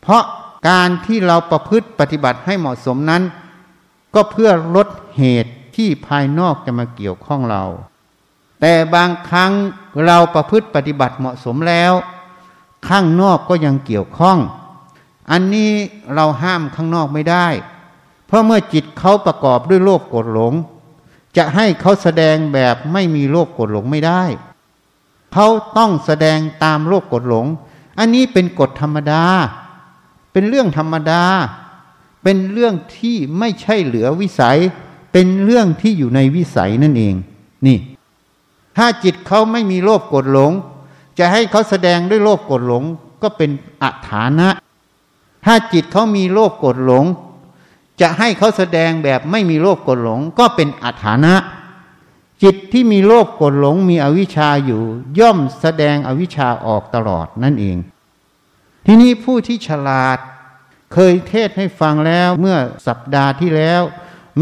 เพราะการที่เราประพฤติปฏิบัติให้เหมาะสมนั้น ก็เพื่อลดเหตุที่ภายนอกจะมาเกี่ยวข้องเรา แต่บางครั้งเราประพฤติปฏิบัติเหมาะสมแล้ว ข้างนอกก็ยังเกี่ยวข้อง อันนี้เราห้ามข้างนอกไม่ได้ เพราะเมื่อจิตเขาประกอบด้วยโลภโกรธหลง จะให้เขาแสดงแบบไม่มีโลภโกรธหลงไม่ได้ เขาต้องแสดงตามโลภโกรธหลง อันนี้เป็นกฎธรรมดา เป็นเรื่องธรรมดา เป็นเรื่องที่ไม่ใช่เหลือวิสัย เป็นเรื่องที่อยู่ในวิสัยนั่นเอง นี่ ถ้าจิตเขาไม่มีโลภโกรธหลง จะให้เขาแสดงด้วยโลภโกรธหลงก็เป็นอัฐานะ ถ้าจิตเขามีโลภโกรธหลง จะให้เขาแสดงแบบไม่มีโลภโกรธหลง ก็เป็นอัฐานะ จิตที่มีโลภโกรธหลงมีอวิชชาอยู่ ย่อมแสดงอวิชชาออกตลอดนั่นเอง ทีนี้ผู้ที่ฉลาด เคยเทศให้ฟังแล้วเมื่อสัปดาห์ที่แล้ว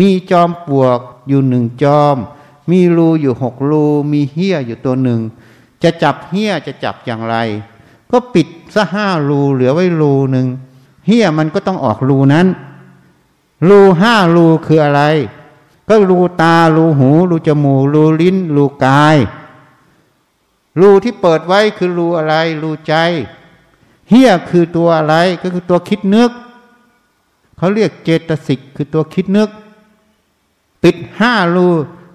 มีจอมปลวกอยู่หนึ่งจอม มีรูอยู่หกรูมีเหี้ยอยู่ตัวหนึ่ง จะจับเหี้ยจะจับอย่างไร ก็ปิดซะห้ารูเหลือไว้รูหนึ่งเหี้ยมันก็ต้องออกรูนั้น รูห้ารูคืออะไร ก็รูตารูหูรูจมูกรูลิ้น รูกาย รูที่เปิดไว้คือรูอะไร รูใจเหี้ยคือตัวอะไรก็คือตัวคิดนึกเขาเรียกเจตสิกคือตัวคิดนึก ปิดห้ารู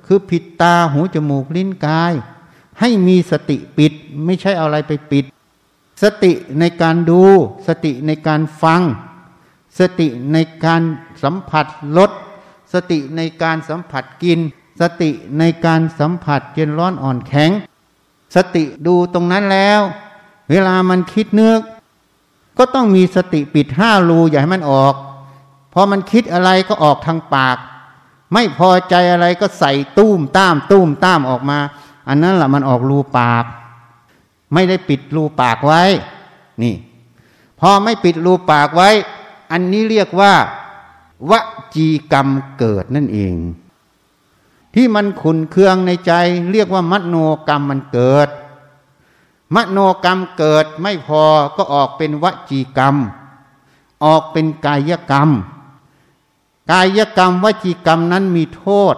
คือผิดตาหูจมูกลิ้นกาย ให้มีสติปิดไม่ใช่เอาอะไรไปปิด สติในการดู สติในการฟัง สติในการสัมผัสรสสติในการสัมผัสกิน สติในการสัมผัสเย็นร้อนอ่อนแข็ง สติดูตรงนั้นแล้ว เวลามันคิดนึกก็ต้องมีสติปิดห้ารูอย่าให้มันออกพอมันคิดอะไรก็ออกทางปาก ไม่พอใจอะไรก็ใส่ตุ้มตามตุ้มตามออกมา อันนั้นแหละมันออกรูปาก ไม่ได้ปิดรูปากไว้ นี่ พอไม่ปิดรูปากไว้ อันนี้เรียกว่าวจีกรรมเกิดนั่นเอง ที่มันขุนเคืองในใจ เรียกว่ามโนกรรมมันเกิด มโนกรรมเกิดไม่พอก็ออกเป็นวจีกรรม ออกเป็นกายกรรม กายกรรมวจีกรรมนั้นมีโทษ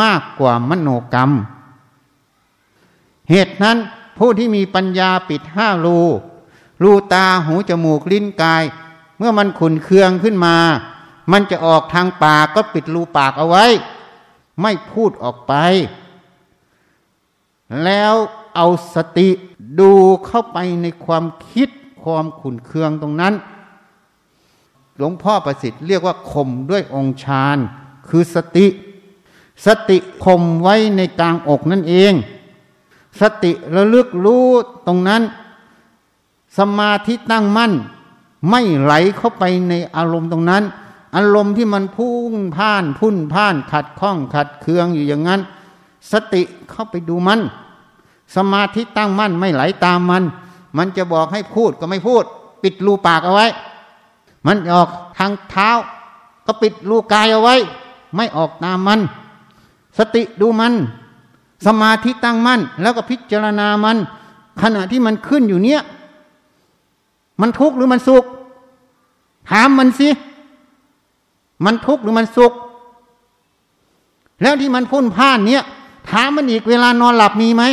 มากกว่ามโนกรรม เหตุนั้นผู้ที่มีปัญญาปิดห้ารูรูตาหูจมูกลิ้นกาย เมื่อมันขุนเคืองขึ้นมา มันจะออกทางปากก็ปิดรูปากเอาไว้ ไม่พูดออกไป แล้วเอาสติดูเข้าไปในความคิดความขุนเคืองตรงนั้น หลวงพ่อประสิทธิ์เรียกว่าข่มด้วยองค์ฌานคือสติ สติข่มไว้ในกลางอกนั่นเอง สติระลึกรู้ตรงนั้น สมาธิตั้งมั่น ไม่ไหลเข้าไปในอารมณ์ตรงนั้น อารมณ์ที่มันพุ่งพ่านพุ่นพ่านขัดข้องขัดเคืองอยู่อย่างนั้น สติเข้าไปดูมัน สมาธิตั้งมั่นไม่ไหลตามมัน มันจะบอกให้พูดก็ไม่พูด ปิดรูปากเอาไว้ มันออกทางเท้า ก็ปิดรูกายเอาไว้ ไม่ออกตามมัน สติดูมัน สมาธิตั้งมั่น แล้วก็พิจารณามัน ขณะที่มันขึ้นอยู่เนี้ยมันทุกข์หรือมันสุข ถามมันสิ มันทุกข์หรือมันสุข แล้วที่มันพุ่นพ่านเนี้ยถามมันอีกเวลานอนหลับมีไหม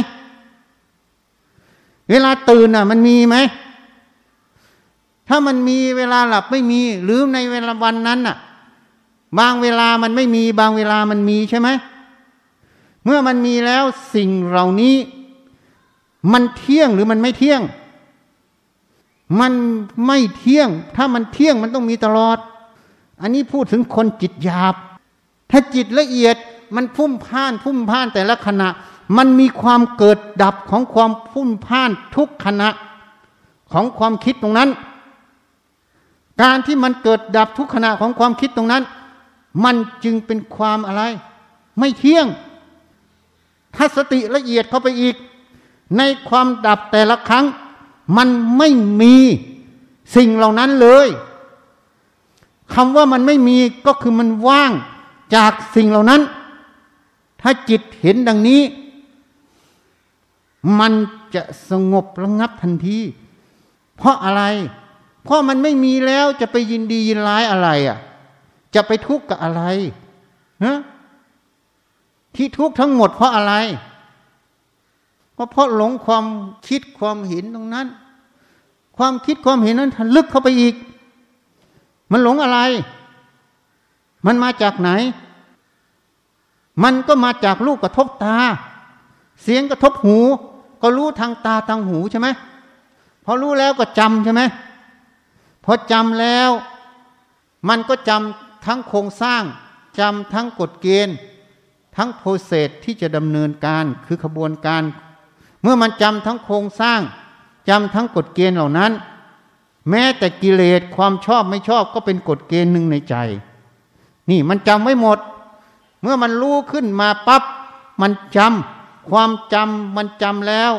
เวลาตื่นอะ มันมีไหม ถ้ามันมีเวลาหลับไม่มี หรือในเวลาวันนั้นอะ บางเวลามันไม่มี บางเวลามันมีใช่ไหมเมื่อมันมีแล้วสิ่งเหล่านี้ มันเที่ยงหรือมันไม่เที่ยง มันไม่เที่ยง ถ้ามันเที่ยงมันต้องมีตลอด อันนี้พูดถึงคนจิตหยาบ ถ้าจิตละเอียดมันพุ่มพ่าน พุ่มพ่านแต่ละขณะ มันมีความเกิดดับของความพุ่มพ่านทุกขณะ ของความคิดตรงนั้น การที่มันเกิดดับทุกขณะของความคิดตรงนั้น มันจึงเป็นความอะไร ไม่เที่ยง ถ้าสติละเอียดเข้าไปอีก ในความดับแต่ละครั้ง มันไม่มีสิ่งเหล่านั้นเลยคำว่ามันไม่มีก็คือมันว่างจากสิ่งเหล่านั้น ถ้าจิตเห็นดังนี้ มันจะสงบระงับทันที เพราะอะไร เพราะมันไม่มีแล้วจะไปยินดียินร้ายอะไรอะ จะไปทุกข์กับอะไรฮะที่ทุกข์ทั้งหมดเพราะอะไร ก็เพราะหลงความคิดความเห็นตรงนั้น ความคิดความเห็นนั้นลึกเข้าไปอีก มันหลงอะไร มันมาจากไหน มันก็มาจากลูกกระทบตา เสียงกระทบหู ก็รู้ทางตาทางหูใช่ไหมพอรู้แล้วก็จำใช่ไหม พอจำแล้ว มันก็จำทั้งโครงสร้างจำทั้งกฎเกณฑ์ ทั้งโปรเซสที่จะดำเนินการคือขบวนการ เมื่อมันจำทั้งโครงสร้างจำทั้งกฎเกณฑ์เหล่านั้น แม้แต่กิเลสความชอบไม่ชอบก็เป็นกฎเกณฑ์หนึ่งในใจ นี่มันจำไว้หมด เมื่อมันรู้ขึ้นมาปับ๊บมันจำความจำมันจำแล้ว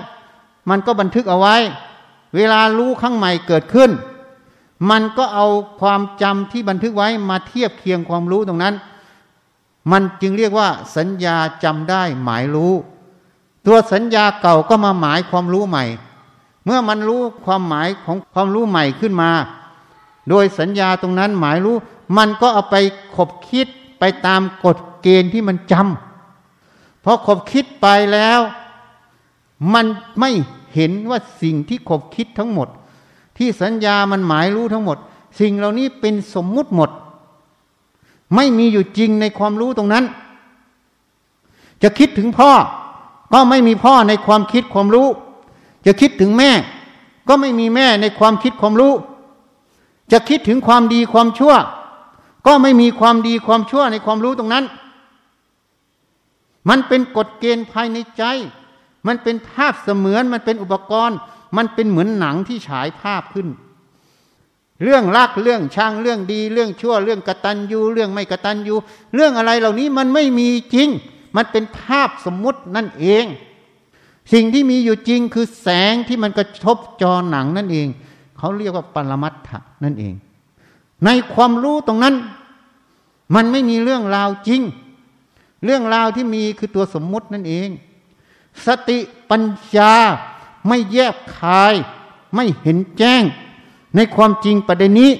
มันก็บันทึกเอาไว้ เวลารู้ครั้งใหม่เกิดขึ้น มันก็เอาความจำที่บันทึกไว้มาเทียบเคียงความรู้ตรงนั้น มันจึงเรียกว่า สัญญาจำได้หมายรู้ ตัวสัญญาเก่าก็มาหมายความรู้ใหม่ เมื่อมันรู้ความหมายของความรู้ใหม่ขึ้นมา โดยสัญญาตรงนั้นหมายรู้ มันก็เอาไปขบคิดไปตามกฎเกณฑ์ที่มันจำพอขบคิดไปแล้ว มันไม่เห็นว่าสิ่งที่ขบคิดทั้งหมด ที่สัญญามันหมายรู้ทั้งหมด สิ่งเหล่านี้เป็นสมมุติหมด ไม่มีอยู่จริงในความรู้ตรงนั้น จะคิดถึงพ่อ ก็ไม่มีพ่อในความคิดความรู้ จะคิดถึงแม่ ก็ไม่มีแม่ในความคิดความรู้ จะคิดถึงความดีความชั่ว ก็ไม่มีความดีความชั่วในความรู้ตรงนั้น มันเป็นกฎเกณฑ์ภายในใจ มันเป็นภาพเสมือนมันเป็นอุปกรณ์ มันเป็นเหมือนหนังที่ฉายภาพขึ้น เรื่องรักเรื่องช่างเรื่องดี เรื่องชั่วเรื่องกระตัญญูเรื่องไม่กระตัญญูเรื่องอะไรเหล่านี้มันไม่มีจริง มันเป็นภาพสมมุตินั่นเอง สิ่งที่มีอยู่จริงคือแสงที่มันกระทบจอหนังนั่นเอง เขาเรียกว่าปรมัตถะนั่นเอง ในความรู้ตรงนั้น มันไม่มีเรื่องราวจริง เรื่องราวที่มีคือตัวสมมุตินั่นเอง สติปัญญา ไม่แยกคาย ไม่เห็นแจ้ง ในความจริงประเด็นนี้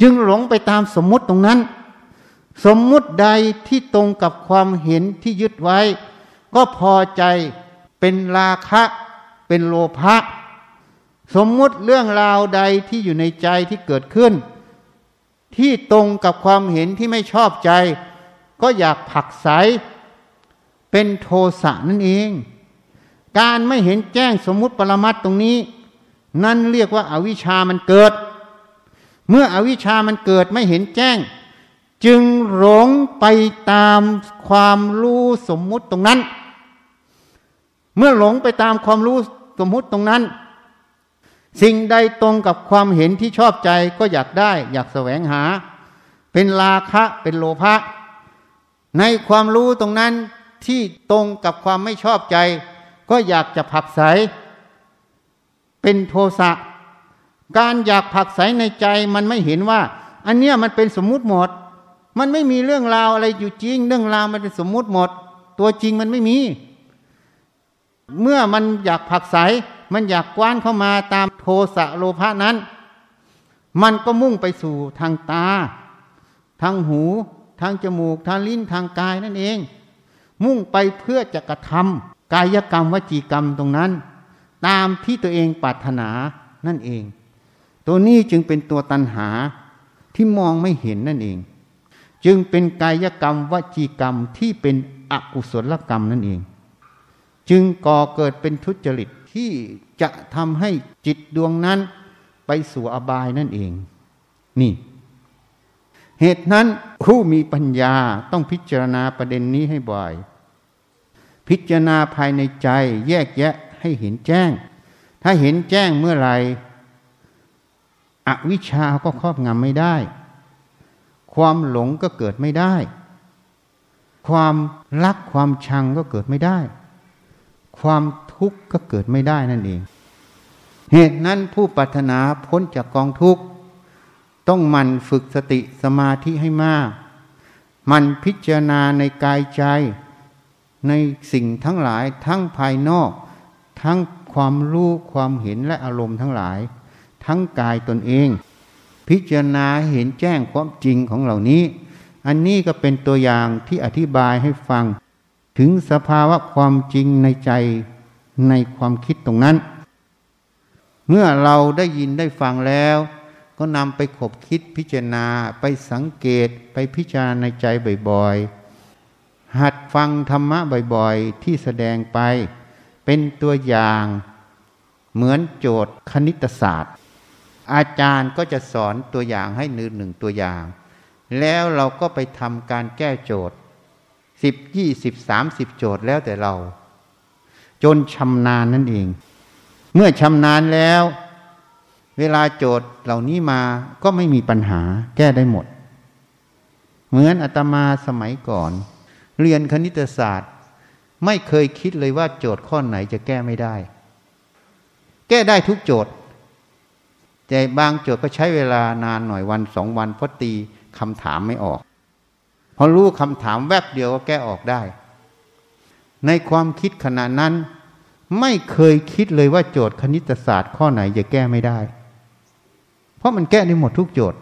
จึงหลงไปตามสมมุติตรงนั้น สมมุติใดที่ตรงกับความเห็นที่ยึดไว้ ก็พอใจเป็นราคะ เป็นโลภะสมมุติเรื่องราวใดที่อยู่ในใจที่เกิดขึ้น ที่ตรงกับความเห็นที่ไม่ชอบใจ ก็อยากผักใสเป็นโทสะนั่นเอง การไม่เห็นแจ้งสมมุติปรมัตตรงนี้ นั่นเรียกว่าอาวิชามันเกิด เมื่ออวิชามันเกิดไม่เห็นแจ้ง จึงหลงไปตามความรู้สมมุติตรงนั้น เมื่อหลงไปตามความรู้สมมุติตรงนั้น สิ่งใดตรงกับความเห็นที่ชอบใจก็อยากได้ อยากแสวงหา เป็นราคะเป็นโลภะในความรู้ตรงนั้นที่ตรงกับความไม่ชอบใจ ก็อยากจะผักใส เป็นโทสะ การอยากผักใสในใจมันไม่เห็นว่า อันเนี้ยมันเป็นสมมุติหมด มันไม่มีเรื่องราวอะไรอยู่จริง เรื่องราวมันเป็นสมมุติหมด ตัวจริงมันไม่มี เมื่อมันอยากผักใส มันอยากกว้านเข้ามาตามโทสะโลภะนั้น มันก็มุ่งไปสู่ทางตา ทางหู ทางจมูก ทางลิ้น ทางกายนั่นเอง มุ่งไปเพื่อจะกระทำ กายกรรมวจีกรรมตรงนั้น ตามที่ตัวเองปรารถนานั่นเอง ตัวนี้จึงเป็นตัวตัณหาที่มองไม่เห็นนั่นเอง จึงเป็นกายกรรมวจีกรรมที่เป็นอกุศลกรรมนั่นเอง จึงก่อเกิดเป็นทุจริตที่จะทำให้จิตดวงนั้นไปสู่อบายนั่นเอง นี่ เหตุนั้นผู้มีปัญญาต้องพิจารณาประเด็นนี้ให้บ่อย พิจารณาภายในใจแยกแยะให้เห็นแจ้ง ถ้าเห็นแจ้งเมื่อไหร่อวิชชาก็ครอบงำไม่ได้ ความหลงก็เกิดไม่ได้ ความรักความชังก็เกิดไม่ได้ ความทุกข์ก็เกิดไม่ได้นั่นเอง เหตุนั้นผู้ปรารถนาพ้นจากกองทุกข์ ต้องมันฝึกสติสมาธิให้มาก มันพิจารณาในกายใจ ในสิ่งทั้งหลายทั้งภายนอก ทั้งความรู้ความเห็นและอารมณ์ทั้งหลาย ทั้งกายตนเอง พิจารณาเห็นแจ้งความจริงของเหล่านี้ อันนี้ก็เป็นตัวอย่างที่อธิบายให้ฟัง ถึงสภาวะความจริงในใจในความคิดตรงนั้น เมื่อเราได้ยินได้ฟังแล้ว ก็นำไปขบคิดพิจารณาไปสังเกตไปพิจารณาในใจบ่อยๆ หัดฟังธรรมะบ่อยๆ ที่แสดงไป เป็นตัวอย่างเหมือนโจทย์คณิตศาสตร์ อาจารย์ก็จะสอนตัวอย่างให้หนึ่งหนึ่งตัวอย่าง แล้วเราก็ไปทำการแก้โจทย์สิบยี่สิบสามสิบโจทย์แล้วแต่เรา จนชำนาญนั่นเอง เมื่อชำนาญแล้ว เวลาโจทย์เหล่านี้มาก็ไม่มีปัญหาแก้ได้หมด เหมือนอาตมาสมัยก่อน เรียนคณิตศาสตร์ ไม่เคยคิดเลยว่าโจทย์ข้อไหนจะแก้ไม่ได้ แก้ได้ทุกโจทย์ แต่บางโจทย์ก็ใช้เวลานานหน่อยวันสองวันเพราะตีคำถามไม่ออก พอรู้คำถามแวบเดียวก็แก้ออกได้ ในความคิดขณะนั้น ไม่เคยคิดเลยว่าโจทย์คณิตศาสตร์ ข้อไหนจะแก้ไม่ได้ เพราะมันแก้ได้หมดทุกโจทย์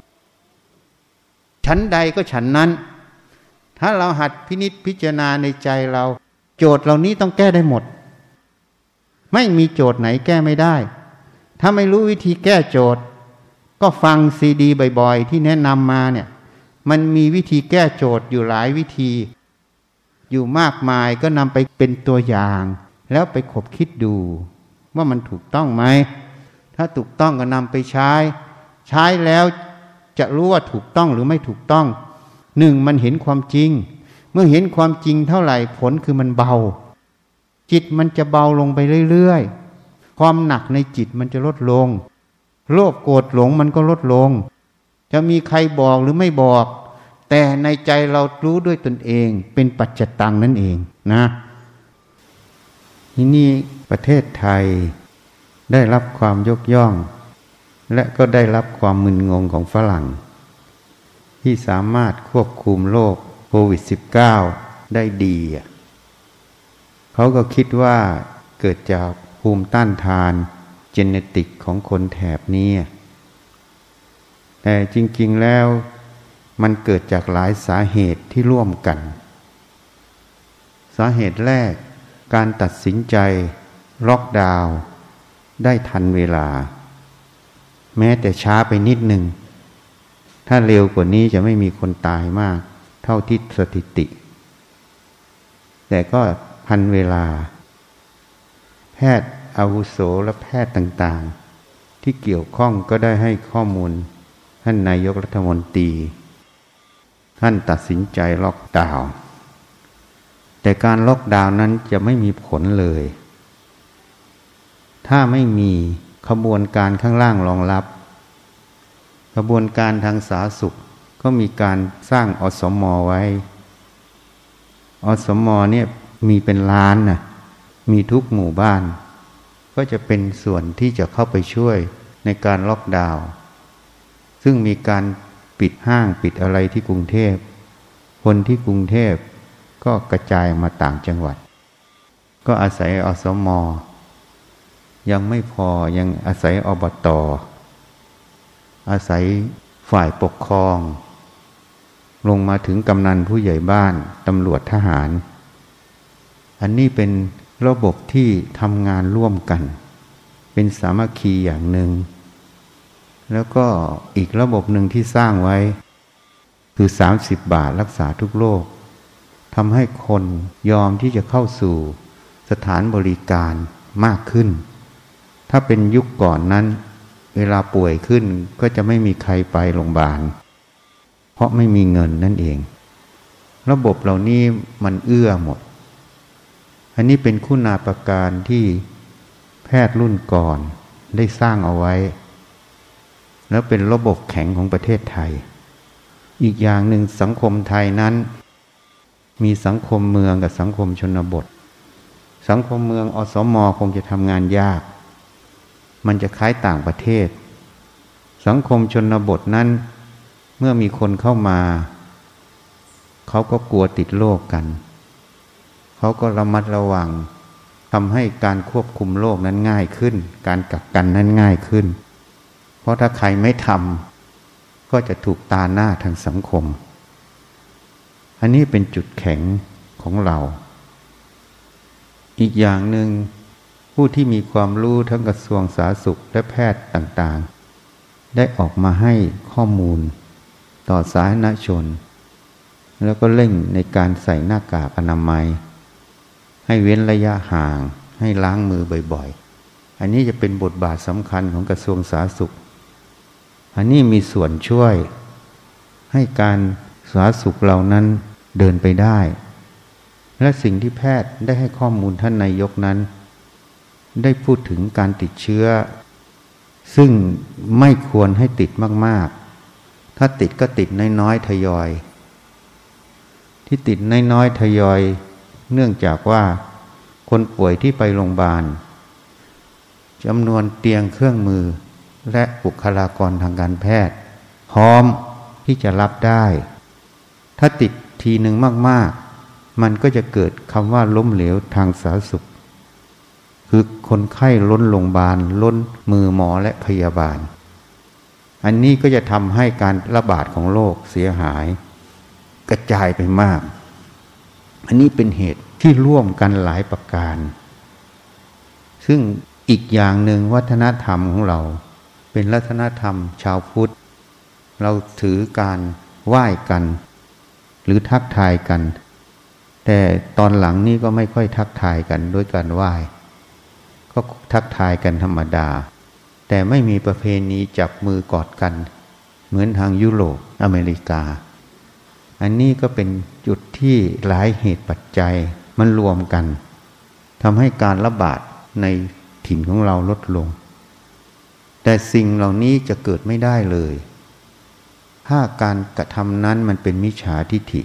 ชั้นใดก็ฉันนั้น ถ้าเราหัดพินิษพิจารณาในใจเรา โจทย์เหล่านี้ต้องแก้ได้หมด ไม่มีโจทย์ไหนแก้ไม่ได้ ถ้าไม่รู้วิธีแก้โจทย์ ก็ฟังซีดีบ่อยๆ ที่แนะนำมาเนี่ย มันมีวิธีแก้โจทย์อยู่หลายวิธี อยู่มากมายก็นำไปเป็นตัวอย่าง แล้วไปขบคิดดู ว่ามันถูกต้องไหม ถ้าถูกต้องก็นำไปใช้ ใช้แล้วจะรู้ว่าถูกต้องหรือไม่ถูกต้อง หนึ่งมันเห็นความจริง เมื่อเห็นความจริงเท่าไหร่ผลคือมันเบา จิตมันจะเบาลงไปเรื่อยๆ ความหนักในจิตมันจะลดลง โลภโกรธหลงมันก็ลดลง จะมีใครบอกหรือไม่บอก แต่ในใจเรารู้ด้วยตนเองเป็นปัจจตังนั่นเองนะที่นี่ประเทศไทยได้รับความยกย่อง และก็ได้รับความมึนงงของฝรั่ง ที่สามารถควบคุมโรคโควิด -19 ได้ดี เขาก็คิดว่าเกิดจากภูมิต้านทานเจเนติกของคนแถบนี้ แต่จริงๆแล้วมันเกิดจากหลายสาเหตุที่ร่วมกัน สาเหตุแรกการตัดสินใจ ล็อกดาวน์ได้ทันเวลา แม้แต่ช้าไปนิดหนึ่ง ถ้าเร็วกว่านี้จะไม่มีคนตายมาก เท่าที่สถิติ แต่ก็พันเวลา แพทย์อาวุโสและแพทย์ต่างๆ ที่เกี่ยวข้องก็ได้ให้ข้อมูล ท่านนายกรัฐมนตรี ท่านตัดสินใจล็อกดาวน์แต่การล็อกดาวน์นั้นจะไม่มีผลเลย ถ้าไม่มีขบวนการข้างล่างรองรับ ขบวนการทางสาธารณสุขก็มีการสร้างอสมอไว้ อสมอเนี่ยมีเป็นล้านนะมีทุกหมู่บ้าน ก็จะเป็นส่วนที่จะเข้าไปช่วยในการล็อกดาวน์ซึ่งมีการปิดห้างปิดอะไรที่กรุงเทพ คนที่กรุงเทพก็กระจายมาต่างจังหวัด ก็อาศัยอสมอ ยังไม่พอยังอาศัยอบตอ อาศัยฝ่ายปกครอง ลงมาถึงกำนันผู้ใหญ่บ้านตำรวจทหาร อันนี้เป็นระบบที่ทำงานร่วมกัน เป็นสามัคคีอย่างหนึ่งแล้วก็อีกระบบหนึ่งที่สร้างไว้ คือสามสิบบาทรักษาทุกโรคทำให้คนยอมที่จะเข้าสู่สถานบริการมากขึ้น ถ้าเป็นยุคก่อนนั้น เวลาป่วยขึ้นก็จะไม่มีใครไปโรงพยาบาล เพราะไม่มีเงินนั่นเอง ระบบเหล่านี้มันเอื้อหมด อันนี้เป็นคุณาประการที่แพทย์รุ่นก่อนได้สร้างเอาไว้ แล้วเป็นระบบแข็งของประเทศไทย อีกอย่างหนึ่งสังคมไทยนั้น มีสังคมเมืองกับสังคมชนบท สังคมเมืองอสมคงจะทำงานยาก มันจะคล้ายต่างประเทศ สังคมชนบทนั้น เมื่อมีคนเข้ามา เขาก็กลัวติดโรคกัน เขาก็ระมัดระวังทำให้การควบคุมโรคนั้นง่ายขึ้น การกักกันนั้นง่ายขึ้น เพราะถ้าใครไม่ทำก็จะถูกตาหน้าทางสังคม อันนี้เป็นจุดแข็งของเรา อีกอย่างหนึ่ง ผู้ที่มีความรู้ทั้งกระทรวงสาธารณสุขและแพทย์ต่างๆ ได้ออกมาให้ข้อมูลต่อสาธารณชน แล้วก็เร่งในการใส่หน้ากากอนามัย ให้เว้นระยะห่าง ให้ล้างมือบ่อยๆ อันนี้จะเป็นบทบาทสำคัญของกระทรวงสาธารณสุข อันนี้มีส่วนช่วย ให้การสาธารณสุขเหล่านั้นเดินไปได้ และสิ่งที่แพทย์ได้ให้ข้อมูลท่านนายกนั้น ได้พูดถึงการติดเชื้อ ซึ่งไม่ควรให้ติดมาก ๆ ถ้าติดก็ติดน้อยๆทยอย ที่ติดน้อยๆทยอย เนื่องจากว่าคนป่วยที่ไปโรงพยาบาลจำนวนเตียงเครื่องมือและบุคลากรทางการแพทย์ พร้อมที่จะรับได้ ถ้าติดทีหนึ่งมาก ๆ มันก็จะเกิดคำว่าล้มเหลวทางสาธารณสุข คือคนไข้ล้นโรงพยาบาล ล้นมือหมอและพยาบาล อันนี้ก็จะทำให้การระบาดของโรคเสียหาย กระจายไปมาก อันนี้เป็นเหตุที่ร่วมกันหลายประการ ซึ่งอีกอย่างหนึ่งวัฒนธรรมของเรา เป็นวัฒนธรรมชาวพุทธ เราถือการไหว้กัน หรือทักทายกัน แต่ตอนหลังนี้ก็ไม่ค่อยทักทายกันด้วยการไหว้ ก็ทักทายกันธรรมดา แต่ไม่มีประเพณีจับมือกอดกัน เหมือนทางยุโรปอเมริกา อันนี้ก็เป็นจุดที่หลายเหตุปัจจัยมันรวมกันทำให้การระบาดในถิ่นของเราลดลง แต่สิ่งเหล่านี้จะเกิดไม่ได้เลย ถ้าการกระทำนั้นมันเป็นมิจฉาทิฐิ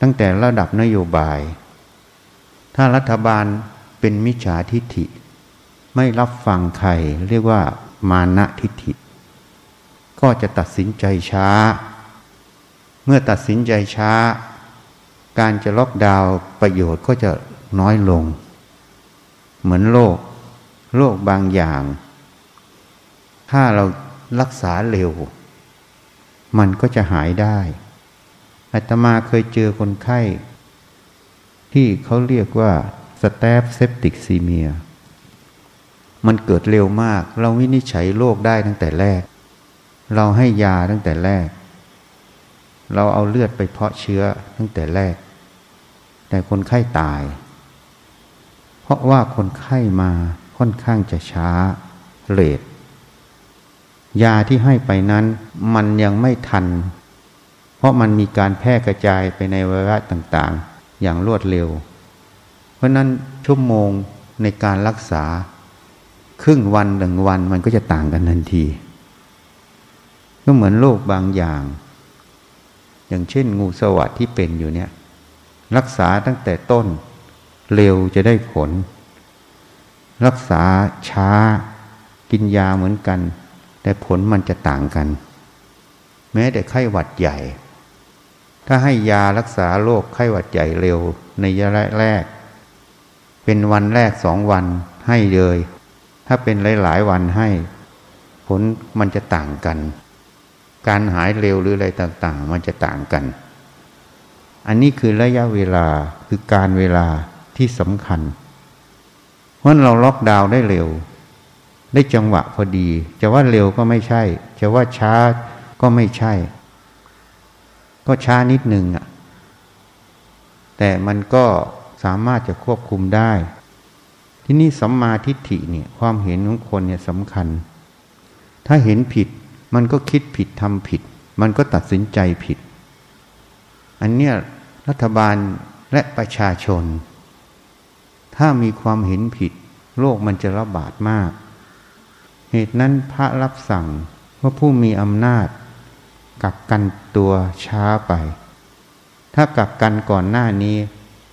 ตั้งแต่ระดับนโยบาย ถ้ารัฐบาล เป็นมิจฉาทิฏฐิ ไม่รับฟังใครเรียกว่ามานะทิฏฐิ ก็จะตัดสินใจช้า เมื่อตัดสินใจช้า การจะล็อกดาวน์ประโยชน์ก็จะน้อยลง เหมือนโรคโรคบางอย่าง ถ้าเรารักษาเร็ว มันก็จะหายได้อาตมาเคยเจอคนไข้ ที่เขาเรียกว่า สเตปเซปติกซีเมีย มันเกิดเร็วมาก เราวินิจฉัยโรคได้ตั้งแต่แรก เราให้ยาตั้งแต่แรก เราเอาเลือดไปเพาะเชื้อตั้งแต่แรก แต่คนไข้ตาย เพราะว่าคนไข้มาค่อนข้างจะช้าเลดยาที่ให้ไปนั้นมันยังไม่ทัน เพราะมันมีการแพร่กระจายไปในวาระต่างๆ อย่างรวดเร็ว เพราะนั้นชั่วโมงในการรักษา ครึ่งวันหนึ่งวันมันก็จะต่างกันทันที ก็เหมือนโรคบางอย่าง อย่างเช่นงูสวัสดที่เป็นอยู่เนี่ย รักษาตั้งแต่ต้น เร็วจะได้ผล รักษาช้ากินยาเหมือนกัน แต่ผลมันจะต่างกัน แม้แต่ไข้หวัดใหญ่ ถ้าให้ยารักษาโรคไข้หวัดใหญ่เร็วในระยะแรก เป็นวันแรกสองวันให้เลย ถ้าเป็นหลาย ๆ วันให้ ผลมันจะต่างกัน การหายเร็วหรืออะไรต่าง ๆ มันจะต่างกัน อันนี้คือระยะเวลาคือการเวลาที่สำคัญ เพราะเราล็อกดาวน์ได้เร็ว ได้จังหวะพอดี จะว่าเร็วก็ไม่ใช่ จะว่าช้าก็ไม่ใช่ ก็ช้านิดนึงอะ แต่มันก็ สามารถจะควบคุมได้ ที่นี่สัมมาทิฏฐิเนี่ยความเห็นของคนเนี่ยสำคัญ ถ้าเห็นผิดมันก็คิดผิดทำผิด มันก็ตัดสินใจผิด อันเนี้ยรัฐบาลและประชาชน ถ้ามีความเห็นผิดโลกมันจะระบาดมาก เหตุนั้นพระรับสั่งว่าผู้มีอำนาจกักกันตัวช้าไป ถ้ากักกันก่อนหน้านี้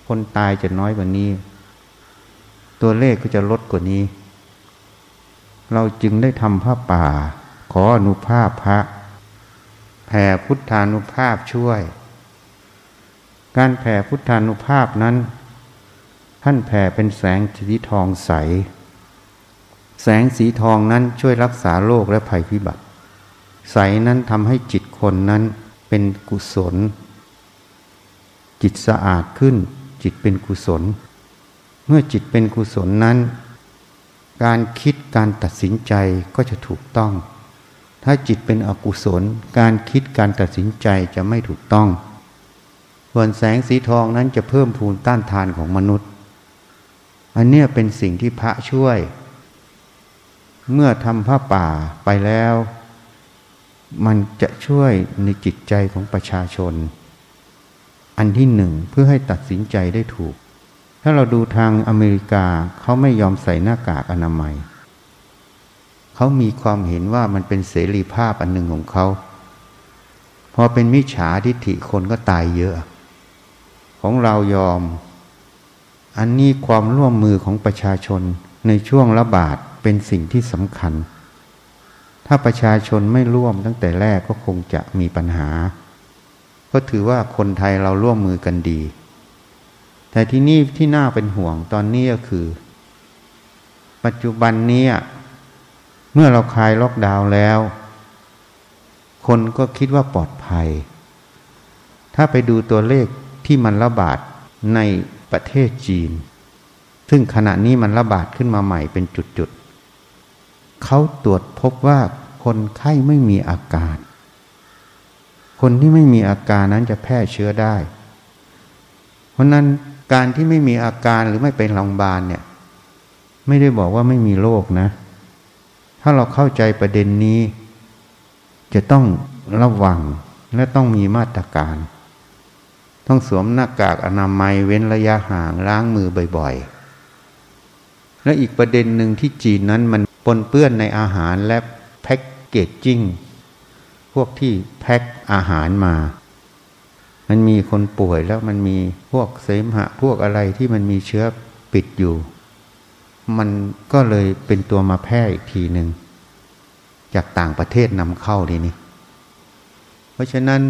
คนตายจะน้อยกว่านี้ ตัวเลขก็จะลดกว่านี้ เราจึงได้ทำผ้าป่า ขออนุภาพพระแผ่พุทธานุภาพช่วย การแผ่พุทธานุภาพนั้น ท่านแผ่เป็นแสงสีทองใส แสงสีทองนั้นช่วยรักษาโรคและภัยพิบัติ ใสนั้นทำให้จิตคนนั้นเป็นกุศล จิตสะอาดขึ้น จิตเป็นกุศล เมื่อจิตเป็นกุศลนั้น การคิดการตัดสินใจก็จะถูกต้อง ถ้าจิตเป็นอกุศล การคิดการตัดสินใจจะไม่ถูกต้องส่วนแสงสีทองนั้นจะเพิ่มพูนต้านทานของมนุษย์ อันเนี้ยเป็นสิ่งที่พระช่วย เมื่อทำผ้าป่าไปแล้ว มันจะช่วยในจิตใจของประชาชน อันที่หนึ่งเพื่อให้ตัดสินใจได้ถูก ถ้าเราดูทางอเมริกาเขาไม่ยอมใส่หน้ากากอนามัย เขามีความเห็นว่ามันเป็นเสรีภาพอันหนึ่งของเขา พอเป็นมิจฉาทิฏฐิคนก็ตายเยอะ ของเรายอม อันนี้ความร่วมมือของประชาชนในช่วงระบาดเป็นสิ่งที่สำคัญ ถ้าประชาชนไม่ร่วมตั้งแต่แรกก็คงจะมีปัญหา ก็ถือว่าคนไทยเราร่วมมือกันดี แต่ที่นี่ที่น่าเป็นห่วงตอนนี้ก็คือ ปัจจุบันนี้เมื่อเราคลายล็อกดาวน์แล้ว คนก็คิดว่าปลอดภัย ถ้าไปดูตัวเลขที่มันระบาดในประเทศจีน ซึ่งขณะนี้มันระบาดขึ้นมาใหม่เป็นจุดๆเขาตรวจพบว่าคนไข้ไม่มีอาการ คนที่ไม่มีอาการนั้นจะแพร่เชื้อได้ เพราะนั้นการที่ไม่มีอาการหรือไม่เป็นโรงพยาบาลเนี่ย ไม่ได้บอกว่าไม่มีโรคนะ ถ้าเราเข้าใจประเด็นนี้ จะต้องระวังและต้องมีมาตรการ ต้องสวมหน้ากากอนามัยเว้นระยะห่างล้างมือบ่อยๆ และอีกประเด็นหนึ่งที่จีนนั้นมันปนเปื้อนในอาหารและแพ็กเกจจิ้ง พวกที่แพ็คอาหารมา มันมีคนป่วยแล้วมันมีพวกเสมหะ พวกอะไรที่มันมีเชื้อปิดอยู่ มันก็เลยเป็นตัวมาแพร่อีกทีหนึ่งจากต่างประเทศนำเข้าทีนี้เพราะฉะนั้น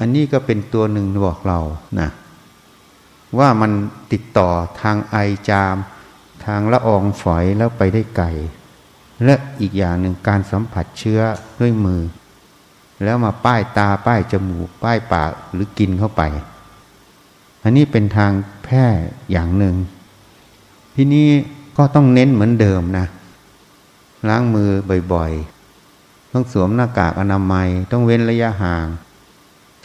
อันนี้ก็เป็นตัวหนึ่งบอกเรานะว่ามันติดต่อทางไอจาม ทางละอองฝอยแล้วไปได้ไกลและอีกอย่างหนึ่งการสัมผัสเชื้อด้วยมือ แล้วมาป้ายตาป้ายจมูก ป้ายปากหรือกินเข้าไป อันนี้เป็นทางแพร่อย่างหนึ่ง ที่นี้ก็ต้องเน้นเหมือนเดิมนะ ล้างมือบ่อยๆ ต้องสวมหน้ากากอนามัย ต้องเว้นระยะห่าง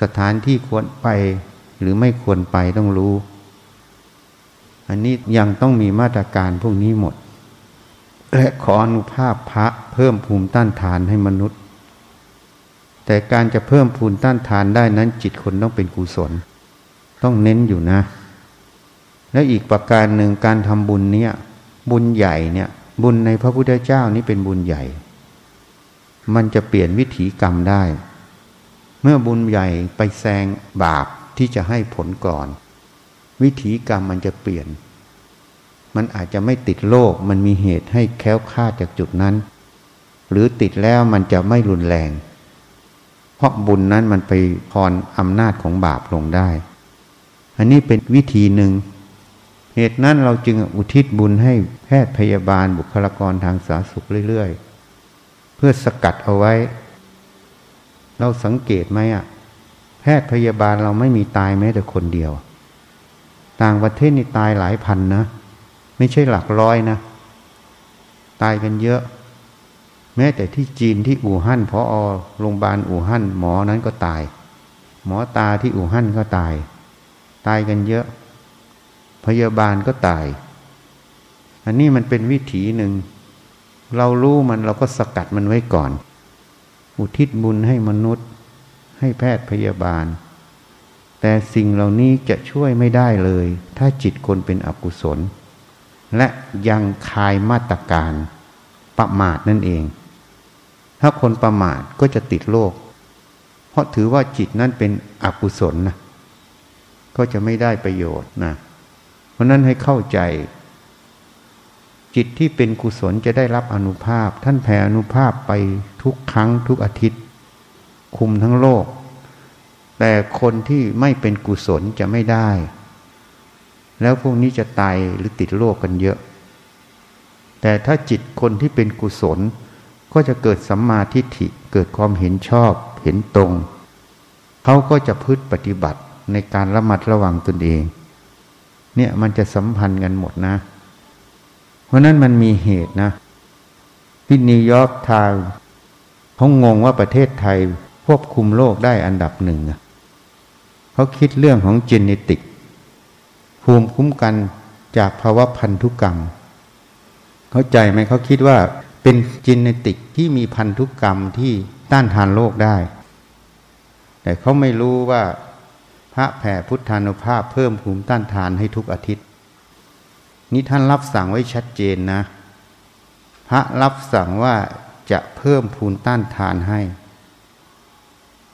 สถานที่ควรไปหรือไม่ควรไปต้องรู้ อันนี้ยังต้องมีมาตรการพวกนี้หมด และขออนุภาพพระเพิ่มภูมิต้านทานให้มนุษย์ แต่การจะเพิ่มภูมิต้านทานได้นั้นจิตคนต้องเป็นกุศล ต้องเน้นอยู่นะ และอีกประการหนึ่งการทำบุญเนี้ยบุญใหญ่เนี่ยบุญในพระพุทธเจ้านี่เป็นบุญใหญ่ มันจะเปลี่ยนวิถีกรรมได้ เมื่อบุญใหญ่ไปแซงบาปที่จะให้ผลก่อน วิถีกรรมมันจะเปลี่ยน มันอาจจะไม่ติดโรคมันมีเหตุให้แค้วคาดจากจุดนั้น หรือติดแล้วมันจะไม่รุนแรง เพราะบุญนั้นมันไปพรอำนาจของบาปลงได้ อันนี้เป็นวิธีหนึ่ง เหตุนั้นเราจึงอุทิศบุญให้แพทย์พยาบาลบุคลากรทางสาธารณสุขเรื่อยๆ เพื่อสกัดเอาไว้ เราสังเกตไหมอะแพทย์พยาบาลเราไม่มีตายแม้แต่คนเดียว ต่างประเทศนี่ตายหลายพันนะ ไม่ใช่หลักร้อยนะ ตายกันเยอะ แม้แต่ที่จีนที่อู่ฮั่นพออโรงพยาบาลอู่ฮั่นหมอนั้นก็ตาย หมอตาที่อู่ฮั่นก็ตาย ตายกันเยอะ พยาบาลก็ตาย อันนี้มันเป็นวิถีหนึ่ง เรารู้มันเราก็สกัดมันไว้ก่อน อุทิศบุญให้มนุษย์ใให้แพทย์พยาบาล แต่สิ่งเหล่านี้จะช่วยไม่ได้เลย ถ้าจิตคนเป็นอกุศล และยังคายมาตรการประมาทนั่นเอง ถ้าคนประมาทก็จะติดโรคเพราะถือว่าจิตนั้นเป็นอกุศลนะก็จะไม่ได้ประโยชน์นะเพราะนั้นให้เข้าใจ จิตที่เป็นกุศลจะได้รับอนุภาพ ท่านแผ่อนุภาพไปทุกครั้งทุกอาทิตย์ คุมทั้งโลก แต่คนที่ไม่เป็นกุศลจะไม่ได้ แล้วพวกนี้จะตายหรือติดโรคกันเยอะ แต่ถ้าจิตคนที่เป็นกุศล ก็จะเกิดสัมมาทิฏฐิเกิดความเห็นชอบเห็นตรง เขาก็จะพืชปฏิบัติในการระมัดระวังตนเอง เนี่ยมันจะสัมพันธ์กันหมดนะ เพราะนั้นมันมีเหตุนะที่นิวยอร์กทางเขางงว่าประเทศไทยควบคุมโลกได้อันดับหนึ่งเขาคิดเรื่องของเจเนติก ภูมิคุ้มกันจากภาวะพันธุกรรม เข้าใจไหมเขาคิดว่า เป็นเจเนติกที่มีพันธุกรรมที่ต้านทานโรคได้ แต่เขาไม่รู้ว่าพระแผ่พุทธานุภาพเพิ่มภูมิต้านทานให้ทุกอาทิตย์ นี่ท่านรับสั่งไว้ชัดเจนนะ พระรับสั่งว่าจะเพิ่มภูมิต้านทานให้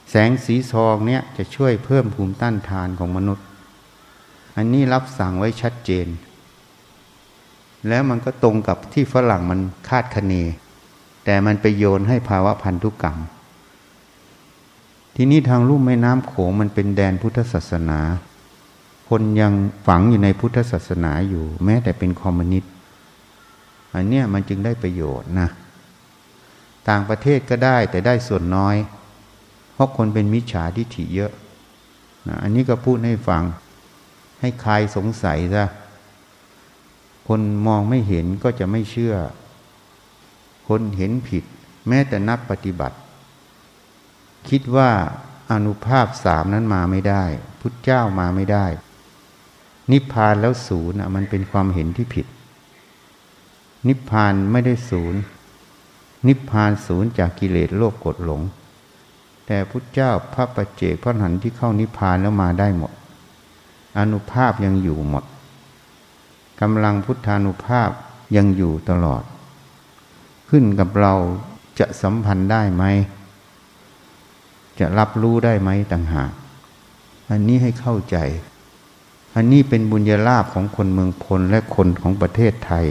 แสงสีทองเนี่ยจะช่วยเพิ่มภูมิต้านทานของมนุษย์ อันนี้รับสั่งไว้ชัดเจน แล้วมันก็ตรงกับที่ฝรั่งมันคาดคะเน แต่มันไปโยนให้ภาวะพันธุกรรม ทีนี้ทางลุ่มแม่น้ำโขงมันเป็นแดนพุทธศาสนา คนยังฝังอยู่ในพุทธศาสนาอยู่ แม้แต่เป็นคอมมิวนิสต์อันเนี้ยมันจึงได้ประโยชน์นะต่างประเทศก็ได้แต่ได้ส่วนน้อย เพราะคนเป็นมิจฉาทิฐิเยอะนะอันนี้ก็พูดให้ฟัง ให้คลายสงสัยซะ คนมองไม่เห็นก็จะไม่เชื่อ คนเห็นผิด แม้แต่นักปฏิบัติ คิดว่าอนุภาพสามนั้นมาไม่ได้ พุทธเจ้ามาไม่ได้ นิพพานแล้วศูนย์มันเป็นความเห็นที่ผิด นิพพานไม่ได้ศูนย์ นิพพานศูนย์จากกิเลสโลภกดหลง แต่พุทธเจ้าพระปัจเจกพระหันที่เข้านิพพานแล้วมาได้หมด อนุภาพยังอยู่หมด กำลังพุทธานุภาพยังอยู่ตลอด ขึ้นกับเราจะสัมพันธ์ได้ไหม จะรับรู้ได้ไหมต่างหาก อันนี้ให้เข้าใจ อันนี้เป็นบุญญาลาภของคนเมืองพลและคนของประเทศไทย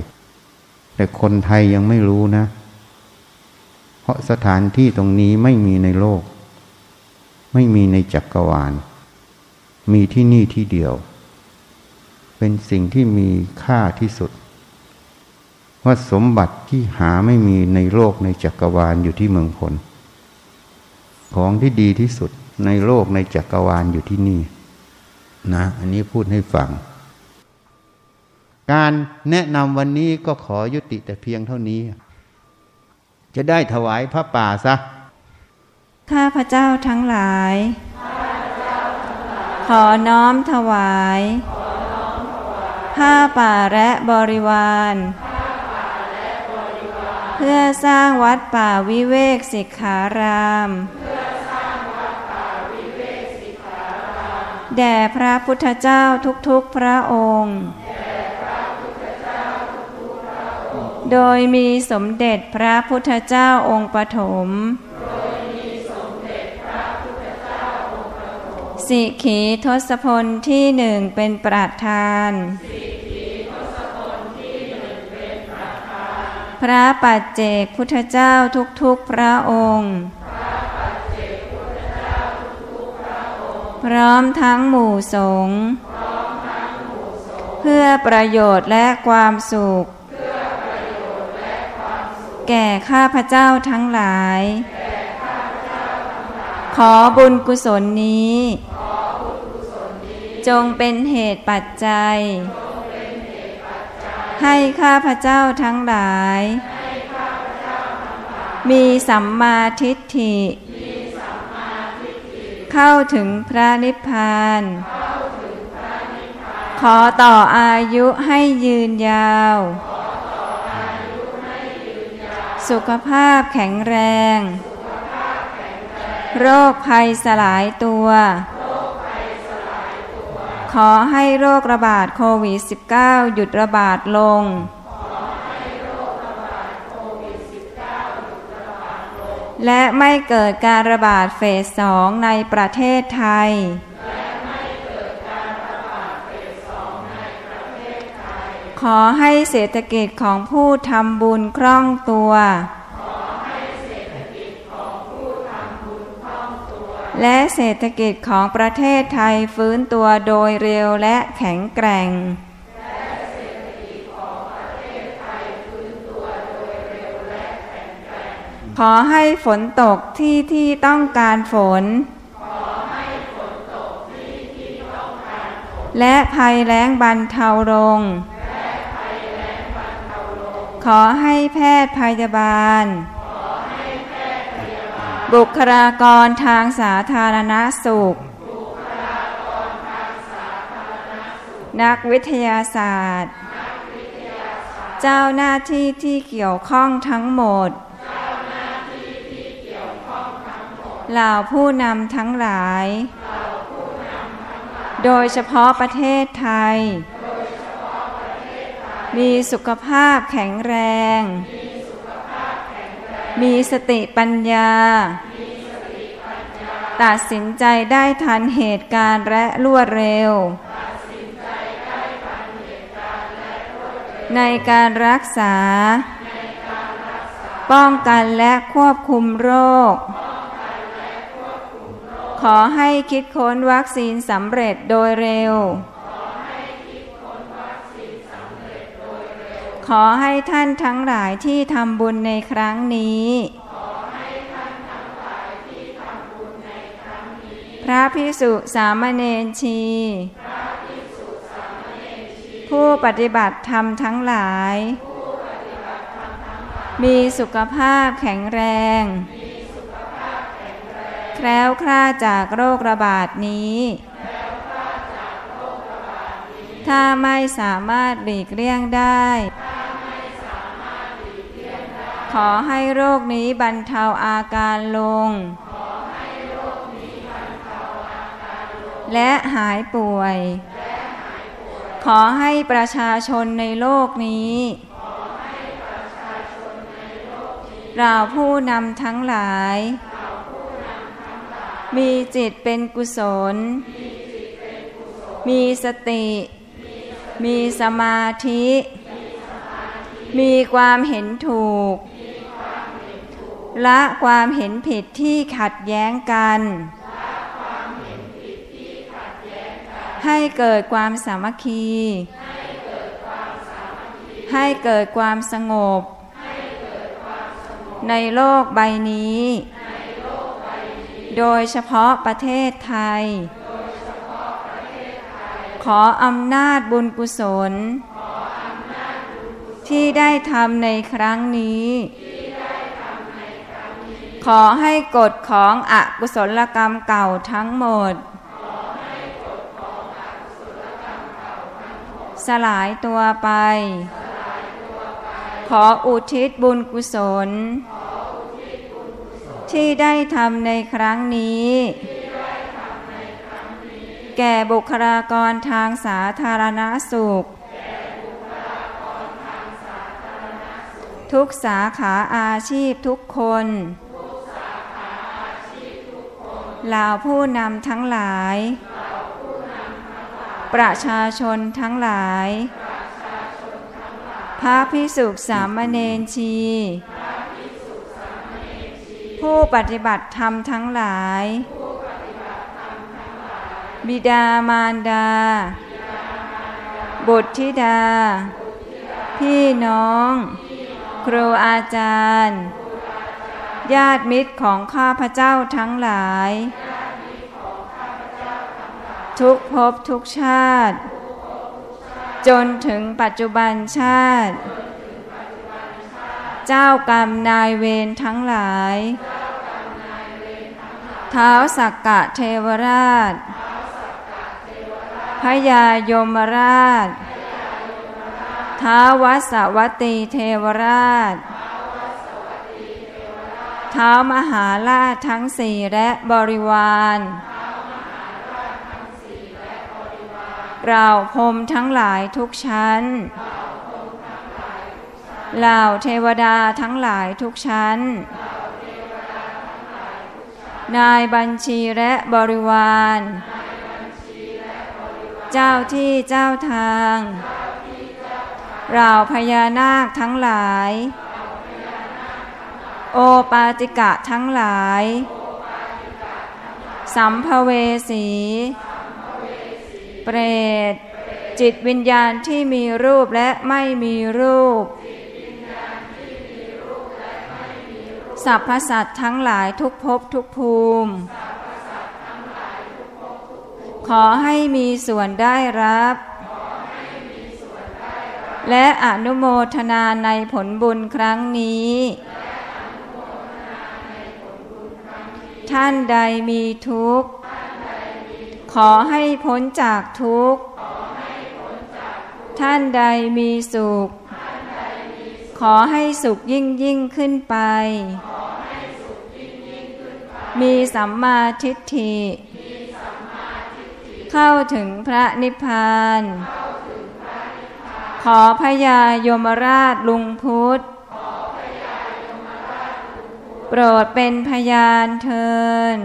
แต่คนไทยยังไม่รู้นะ เพราะสถานที่ตรงนี้ไม่มีในโลก ไม่มีในจักรวาล มีที่นี่ที่เดียว เป็นสิ่งที่มีค่าที่สุด ว่าสมบัติที่หาไม่มีในโลกในจักรวาลอยู่ที่เมืองพลของที่ดีที่สุดในโลกในจักรวาลอยู่ที่นี่ นะ อันนี้พูดให้ฟัง การแนะนำวันนี้ก็ขอยุติแต่เพียงเท่านี้ จะได้ถวายพระป่าซะ ข้าพระเจ้าทั้งหลาย ขอน้อมถวาย ผ้าป่าและบริวาร เพื่อสร้างวัดป่าวิเวกสิกขารามแด่พระพุทธเจ้าทุกๆพระองค์ โดยมีสมเด็จพระพุทธเจ้าองค์ปฐม สิขีทศพลที่หนึ่งเป็นประธาน พระปัจเจกพุทธเจ้าทุกๆพระองค์ พร้อมทั้งหมู่สงฆ์เพื่อประโยชน์และความสุข แก่ข้าพเจ้าทั้งหลาย ขอบุญกุศลนี้ จงเป็นเหตุปัจจัย ให้ข้าพเจ้าทั้งหลาย มีสัมมาทิฏฐิ เข้าถึงพระนิพพาน ขอต่ออายุให้ยืนยาว สุขภาพแข็งแรง โรคภัยสลายตัว ขอให้โรคระบาดโควิด -19 หยุดระบาดลง และไม่เกิดการระบาดเฟสสองในประเทศไทย ขอให้เศรษฐกิจของผู้ทำบุญคล่องตัว และเศรษฐกิจของประเทศไทยฟื้นตัวโดยเร็วและแข็งแกร่ง ขอให้ฝนตกที่ที่ต้องการฝน และภัยแล้งบรรเทาลง ขอให้แพทย์พยาบาล บุคลากรทางสาธารณสุข นักวิทยาศาสตร์ เจ้าหน้าที่ที่เกี่ยวข้องทั้งหมด เหล่าผู้นำทั้งหลาย โดยเฉพาะประเทศไทย มีสุขภาพแข็งแรง มีสติปัญญา ตัดสินใจได้ทันเหตุการณ์และรวดเร็ว ในการรักษา ป้องกันและควบคุมโรค ขอให้คิดค้นวัคซีนสำเร็จโดยเร็ว ขอให้ท่านทั้งหลายที่ทำบุญในครั้งนี้ พระพิสุสามเณรชี ผู้ปฏิบัติธรรมทั้งหลาย มีสุขภาพแข็งแรง แคล้วคลาดจากโรคระบาดนี้ ถ้าไม่สามารถหลีกเลี่ยงได้ ขอให้โรคนี้บรรเทาอาการลง และหายป่วย ขอให้ประชาชนในโลกนี้ เราผู้นำทั้งหลาย มีจิตเป็นกุศล มีสติ มีสมาธิ มีความเห็นถูก ละความเห็นผิดที่ขัดแย้งกัน ให้เกิดความสามัคคี ให้เกิดความสงบ ในโลกใบนี้ โดยเฉพาะประเทศไทย ขออำนาจบุญกุศล ที่ได้ทำในครั้งนี้ ขอให้กฎของอกุศลกรรมเก่าทั้งหมด สลายตัวไป ขออุทิศบุญกุศล ที่ได้ทำในครั้งนี้ แก่บุคลากรทางสาธารณสุข ทุกสาขาอาชีพทุกคนเหล่าผู้นำทั้งหลาย ประชาชนทั้งหลาย พระพิสุสามเณรชี ผู้ปฏิบัติธรรมทั้งหลาย บิดามารดา บุตรธิดา พี่น้อง ครูอาจารย์ ญาติมิตรของข้าพเจ้าทั้งหลาย ทุกภพทุกชาติ จนถึงปัจจุบันชาติ เจ้ากรรมนายเวรทั้งหลาย เท้าสักกะเทวราช พยายมราช ท้าวสวัตตีเทวราช ท้าวมหาราชทั้งสี่และบริวารเราพรมทั้งหลายทุกชั้นเหล่าเทวดาทั้งหลายทุกชั้น นายบัญชีและบริวาร เจ้าที่เจ้าทาง เราพญานาคทั้งหลาย โอปาติกะทั้งหลาย สัมภเวสี เปรต จิตวิญญาณที่มีรูปและไม่มีรูป สัพพสัตทั้งหลายทุกภพทุกภูมิ ขอให้มีส่วนได้รับ และอนุโมทนาในผลบุญครั้งนี้ ท่านใดมีทุกข์ ขอให้พ้นจากทุกข์ ท่านใดมีสุข ขอให้สุขยิ่งยิ่งขึ้นไป มีสัมมาทิฏฐิ เข้าถึงพระนิพพาน ขอพญายมราชลุงพุทธ โปรดเป็นพยานเทิน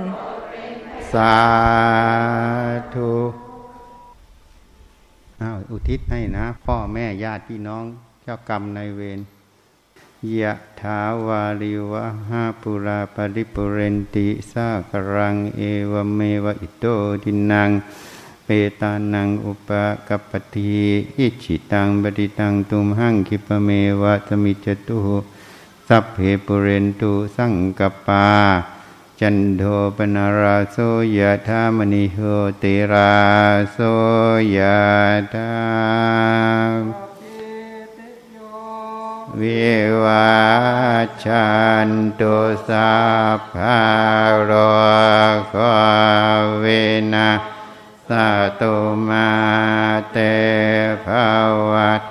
สาธุอ้าวอุทิศให้นะ พ่อแม่ญาติพี่น้องเจ้ากรรมนายเวรยะถาวาริวะหาปุราปริปุเรนติสากรังเอวเมวะอิโตทินัง เปตานังอุปกปปติอิจิตังบดิตังตุมหังคิปเมวะสมิจตุสัพเพปุเรนตุสังกปา จันโทปนาราโสยะธามณิโหติราโสยะธาวิวัชชันตุสัพพะโรโควินา สตุมาเตภวัต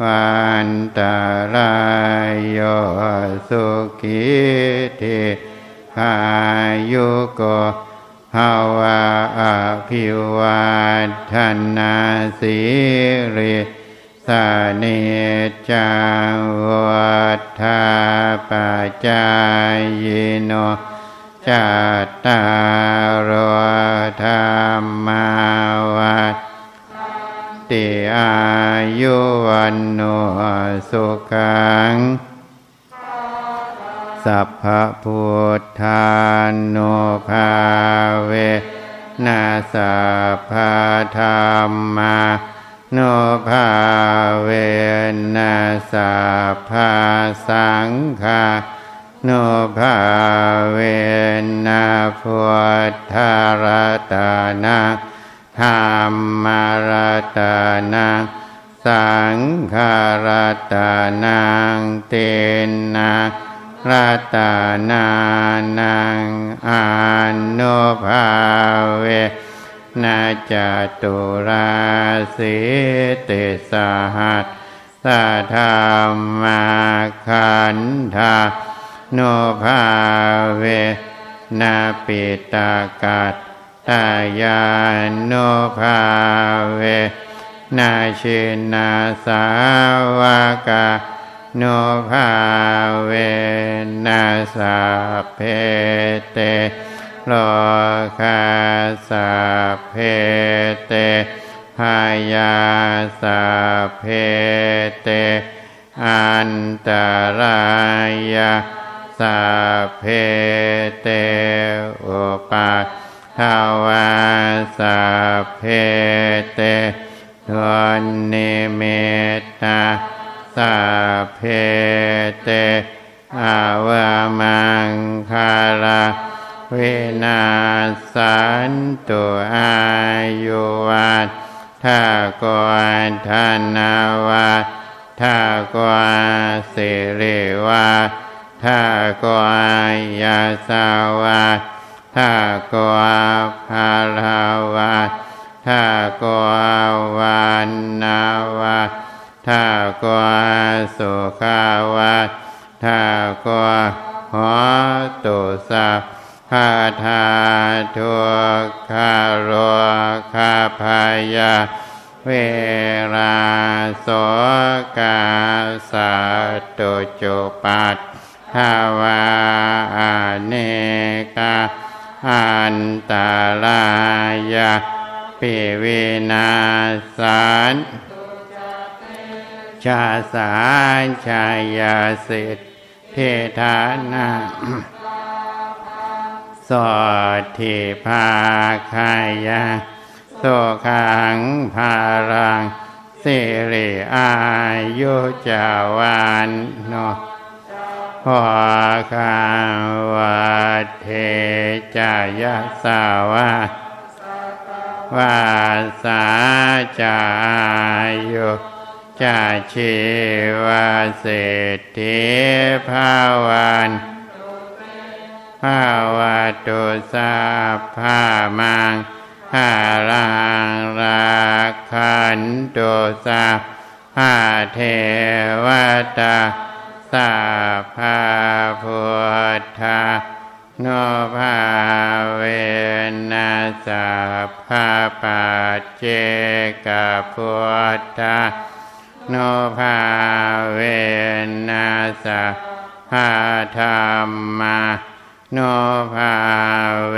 วันตารายโยสุขิธิขายุโกภาวะอภิวัฒนาสิริสาเนจังวัฏาปจจายโนจัตตา วันโนสุขังสัพพพุทธานุภาเวนัสสัพพธรรมานุภาเวนัสสัพพสังฆานุภาเวนะพุทธารตานาธรรมารตานา สังขารตานังเตนะรัตานานังอานุภาเวนาจตุราสิเตสหัสสะธรรมาขันธาโนภาเวนาปิตากัตตายานโนภาเว นาชินาสาวกาโนภาเวนัสาเพเตโลคาสาเพเตพายาสาเพเต อันตรายาสาเพเตอุปัฏฐาวาสาเพเต ทวนนิเมตตาสาเพเตอาวามังคาลาเวนาสันตุอายุวัตถากรธนาวาถากรสิริวาถากรยาสาวาถากรภาลาวา ถากวันนาวาถากรสุขาวาถากรหอตพาทาทุกขาโรคาพายา เวราโสกาสาตุจุปัตทาวาเนกาอันตารายา ปิวนาสารชาสารชายาสิทธิฐานาสดทิภาคายาโสขังภารังสิริอายุจาวันโนพอคาวาเทจายสาวา วาสาจายุจาชีวาเศรษฐีภาวันภาวะตุสาภามังหารังราคันตุสาภาเทวตาสาภาพุทธา โนภาเวนัสาภาปัจเจกพุทธาโนภาเวนัสาภาธรรมาโนภาเว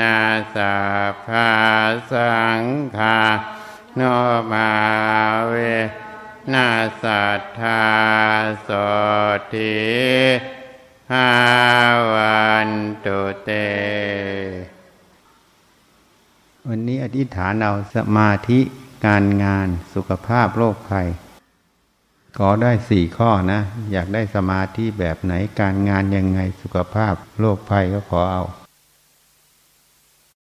นัสาภาสังฆาโนภาเวนาสัทธาโสติ หาวันตุเต วันนี้อธิษฐานเอาสมาธิการงานสุขภาพโรคภัยขอได้สี่ข้อนะ อยากได้สมาธิแบบไหนการงานยังไงสุขภาพโรคภัยก็ขอเอา